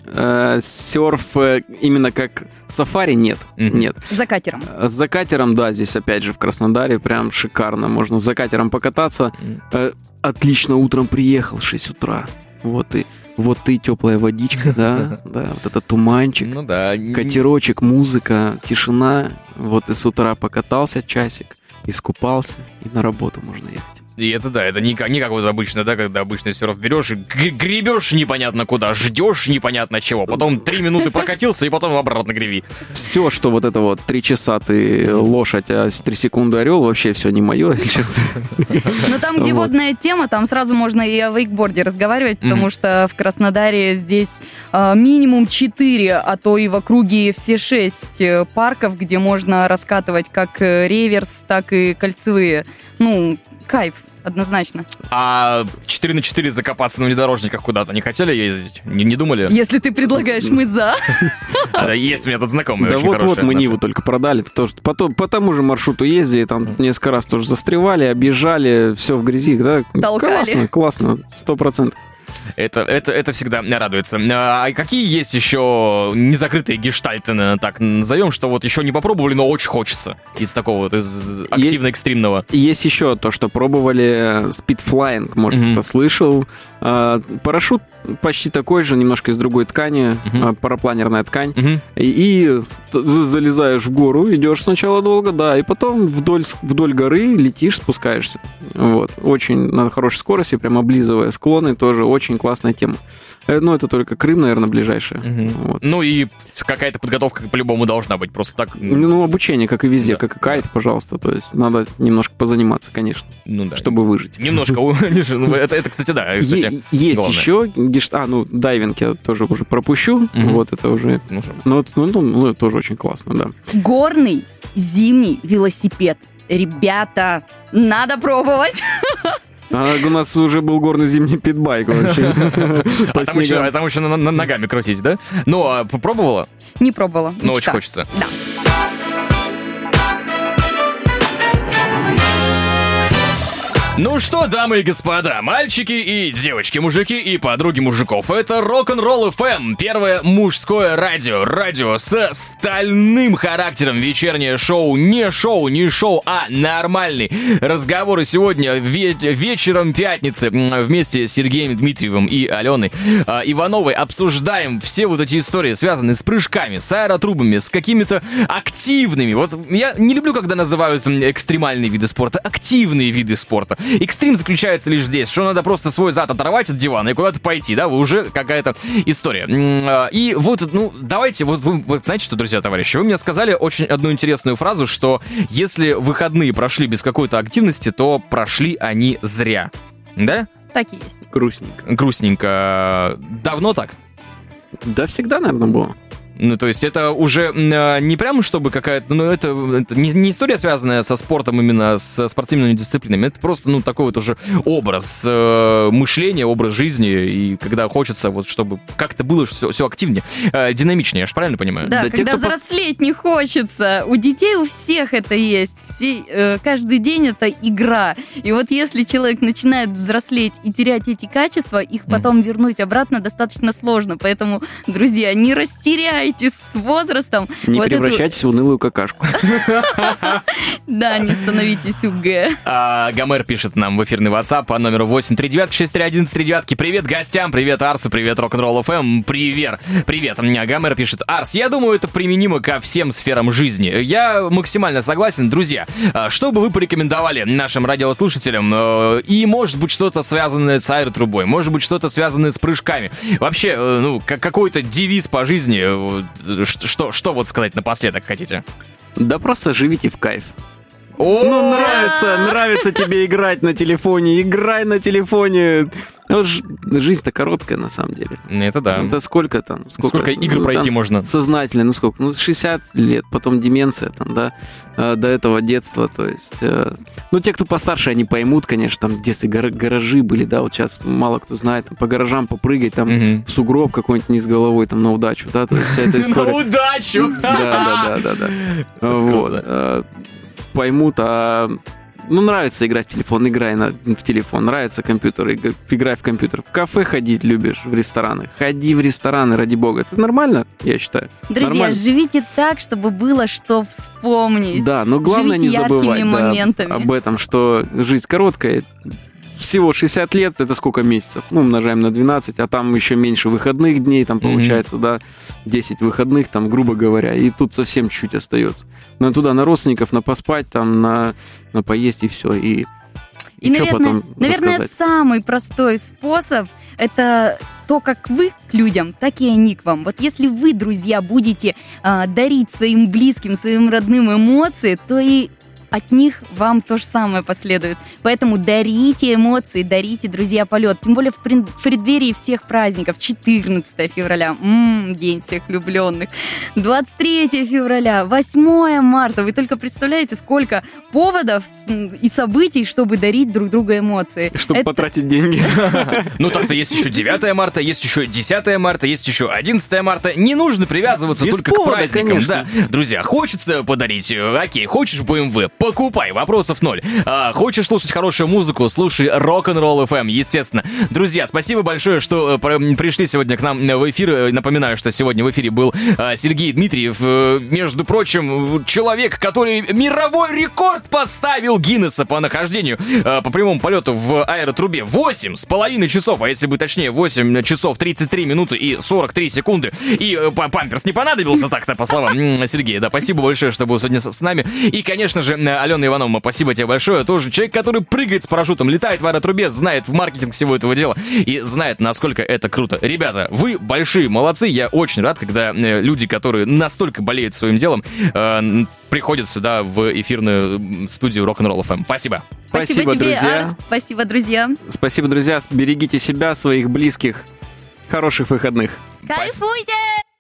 B: Э, Серф э, именно как сафари нет,
A: Мгм.
B: нет.
C: За катером.
B: С закатером, да, здесь опять же в Краснодаре прям шикарно. Можно с закатером покататься. Э, Отлично утром приехал, 6 утра. Вот и, вот и теплая водичка, да, да, вот это туманчик,
A: Ну да.
B: катерочек, музыка, тишина. Вот и с утра покатался часик, искупался, и на работу можно ехать.
A: И это да, это не как, не как вот обычно, да, когда обычный серф берешь и гребешь непонятно куда, ждешь непонятно чего, потом три минуты прокатился и потом обратно греви.
B: Все, что вот это вот три часа ты лошадь, а с три секунды орел, вообще все не мое, если честно.
C: Но там, где
B: Вот.
C: водная тема, там сразу можно и о вейкборде разговаривать, потому
A: Мгм.
C: что в Краснодаре здесь а, минимум 4, а то и в округе все 6 э, парков, где можно раскатывать как э, реверс, так и кольцевые. Ну, кайф, однозначно.
A: А 4 на 4 закопаться на внедорожниках куда-то не хотели ездить? Не, не думали?
C: Если ты предлагаешь, мы за.
A: Есть у меня тут знакомые
B: Да вот-вот мы. Ниву только продали. тоже по, то- по тому же маршруту ездили, там несколько раз тоже застревали, объезжали, все в грязи. Да?
C: Толкали.
B: Классно, классно, сто процентов.
A: Это, это, это всегда радуется. А какие есть еще незакрытые гештальты, наверное, так назовем, что вот еще не попробовали, но очень хочется из такого вот, из активно-экстримного?
B: Есть еще то, что пробовали спидфлайинг, может,
A: Мгм.
B: кто слышал. А, Парашют почти такой же, немножко из другой ткани, а, парапланерная ткань.
A: Мгм.
B: И, и залезаешь в гору, идешь сначала долго, да, и потом вдоль, вдоль горы летишь, спускаешься. Вот. Очень на хорошей скорости, прям облизывая склоны, тоже очень классная тема. Э, Ну, это только Крым, наверное, ближайшая.
A: Мгм.
B: Вот.
A: Ну и какая-то подготовка по-любому должна быть, просто так...
B: Ну, обучение, как и везде,
A: Да.
B: как и кайт, пожалуйста. То есть надо немножко позаниматься, конечно,
A: Ну да.
B: чтобы выжить.
A: Немножко... ну, Это, это, кстати, да,
B: есть еще. А, ну, дайвинг я тоже уже пропущу. Вот это уже...
A: Ну,
B: ну, ну, это тоже очень классно, да.
C: Горный зимний велосипед. Ребята, надо пробовать.
B: А у нас уже был горный зимний питбайк вообще.
A: А там еще,
B: снегам.
A: а там еще на- на- ногами крутить, да? Ну, а попробовала?
C: Не пробовала.
A: Ну, очень хочется.
C: Да.
A: Ну что, дамы и господа, мальчики и девочки, мужики и подруги мужиков, это Рок-н-ролл FM, первое мужское радио, радио с стальным характером, вечернее шоу, не шоу, не шоу, а нормальный разговор. И сегодня ве- вечером пятницы вместе с Сергеем Дмитриевым и Аленой а, Ивановой обсуждаем все вот эти истории, связанные с прыжками, с аэротрубами, с какими-то активными. Вот я не люблю, когда называют экстремальные виды спорта, активные виды спорта. Экстрим заключается лишь здесь, что надо просто свой зад оторвать от дивана и куда-то пойти, да, уже какая-то история. А, и вот, ну, давайте, вот вы, вы знаете что, друзья, товарищи, вы мне сказали очень одну интересную фразу, что если выходные прошли без какой-то активности, то прошли они зря. Да?
C: Так и есть.
B: Грустненько.
A: Грустненько. Давно так?
B: Да всегда, наверное, было.
A: Ну, то есть это уже э, не прямо чтобы какая-то, ну, это, это не, не история, связанная со спортом именно, с спортивными дисциплинами, это просто, ну, такой вот уже образ э, мышления, образ жизни, и когда хочется вот, чтобы как-то было все, все активнее, э, динамичнее, я же правильно понимаю?
C: Да, да когда те, взрослеть пос... не хочется. У детей у всех это есть. Все, э, каждый день это игра. И вот если человек начинает взрослеть и терять эти качества, их потом mm. вернуть обратно достаточно сложно. Поэтому, друзья, не растеряйте меняете с возрастом.
B: Не вот превращайтесь эту... в унылую какашку.
C: Да, не становитесь УГ.
A: А, Гомер пишет нам в эфирный WhatsApp по номеру 839-631-39. Привет гостям, привет Арсу, привет Рок-н-ролл ФМ, привет. Привет. Гомер пишет, Арс, я думаю, это применимо ко всем сферам жизни. Я максимально согласен. Друзья, а, что бы вы порекомендовали нашим радиослушателям? Э, и, может быть, что-то связанное с аэротрубой, может быть, что-то связанное с прыжками. Вообще, э, ну, какой-то девиз по жизни, что, что вот сказать напоследок хотите?
B: Да просто живите в кайф. О, ну, нравится, нравится тебе играть на телефоне, играй на телефоне. Ну, жизнь-то короткая, на самом деле.
A: Это да.
B: Это сколько там?
A: Сколько, сколько игр ну, пройти можно?
B: Сознательно, ну сколько? Ну, 60 лет, потом деменция там, да, э, до этого детства, то есть... Э, ну, те, кто постарше, они поймут, конечно, там детстве гаражи были, да, вот сейчас мало кто знает, там, по гаражам попрыгать, там, угу. в сугроб какой-нибудь низ головой, там, на удачу, да, то есть вся эта история.
A: На удачу!
B: Да, да, да, да, да. Вот. Э, поймут, а ну, нравится играть в телефон, играй на, в телефон. Нравится компьютер, играй в компьютер. В кафе ходить любишь, в рестораны. Ходи в рестораны, ради бога. Это нормально, я считаю.
C: Друзья,
B: нормально.
C: живите так, чтобы было что вспомнить.
B: Да, но главное
C: Живите
B: не забывать
C: да,
B: об этом, что жизнь короткая, всего 60 лет, это сколько месяцев? Ну, умножаем на 12, а там еще меньше выходных дней, там получается, mm-hmm. да, 10 выходных, там, грубо говоря, и тут совсем чуть остается. На туда, на родственников, на поспать, там, на, на поесть и все, и...
C: И, и наверное, наверное самый простой способ – это то, как вы к людям, так и они к вам. Вот если вы, друзья, будете э, дарить своим близким, своим родным эмоции, то и от них вам то же самое последует. Поэтому дарите эмоции, дарите, друзья, полет. Тем более в преддверии всех праздников. 14 февраля, м-м, день всех влюбленных. 23 февраля, 8 марта. Вы только представляете, сколько поводов и событий, чтобы дарить друг другу эмоции.
B: Чтобы Это... потратить деньги.
A: Ну так-то есть еще 9 марта, есть еще 10 марта, есть еще 11 марта. Не нужно привязываться только к праздникам. Да, друзья, хочется подарить, э, окей, хочешь BMW, покупай, вопросов ноль. А, хочешь слушать хорошую музыку, слушай рок-н-ролл FM, естественно. Друзья, спасибо большое, что э, пришли сегодня к нам в эфир. Напоминаю, что сегодня в эфире был а, Сергей Дмитриев. Э, между прочим, человек, который мировой рекорд поставил Гиннесса по нахождению по прямому полету в аэротрубе. 8 с половиной часов, а если быть точнее, 8 часов 33 минуты и 43 секунды. И э, памперс не понадобился так-то, по словам Сергея. Да, спасибо большое, что был сегодня с нами. И, конечно же, Алена Иванова, спасибо тебе большое. Тоже человек, который прыгает с парашютом, летает в аэротрубе, знает в маркетинг всего этого дела и знает, насколько это круто. Ребята, вы большие молодцы. Я очень рад, когда э, люди, которые настолько болеют своим делом, э, приходят сюда в эфирную студию Rock'n'Roll FM. Спасибо.
C: Спасибо, Спасибо тебе, друзья. Арс. Спасибо, друзья.
B: Спасибо, друзья. Берегите себя, своих близких. Хороших выходных.
C: Кайфуйте!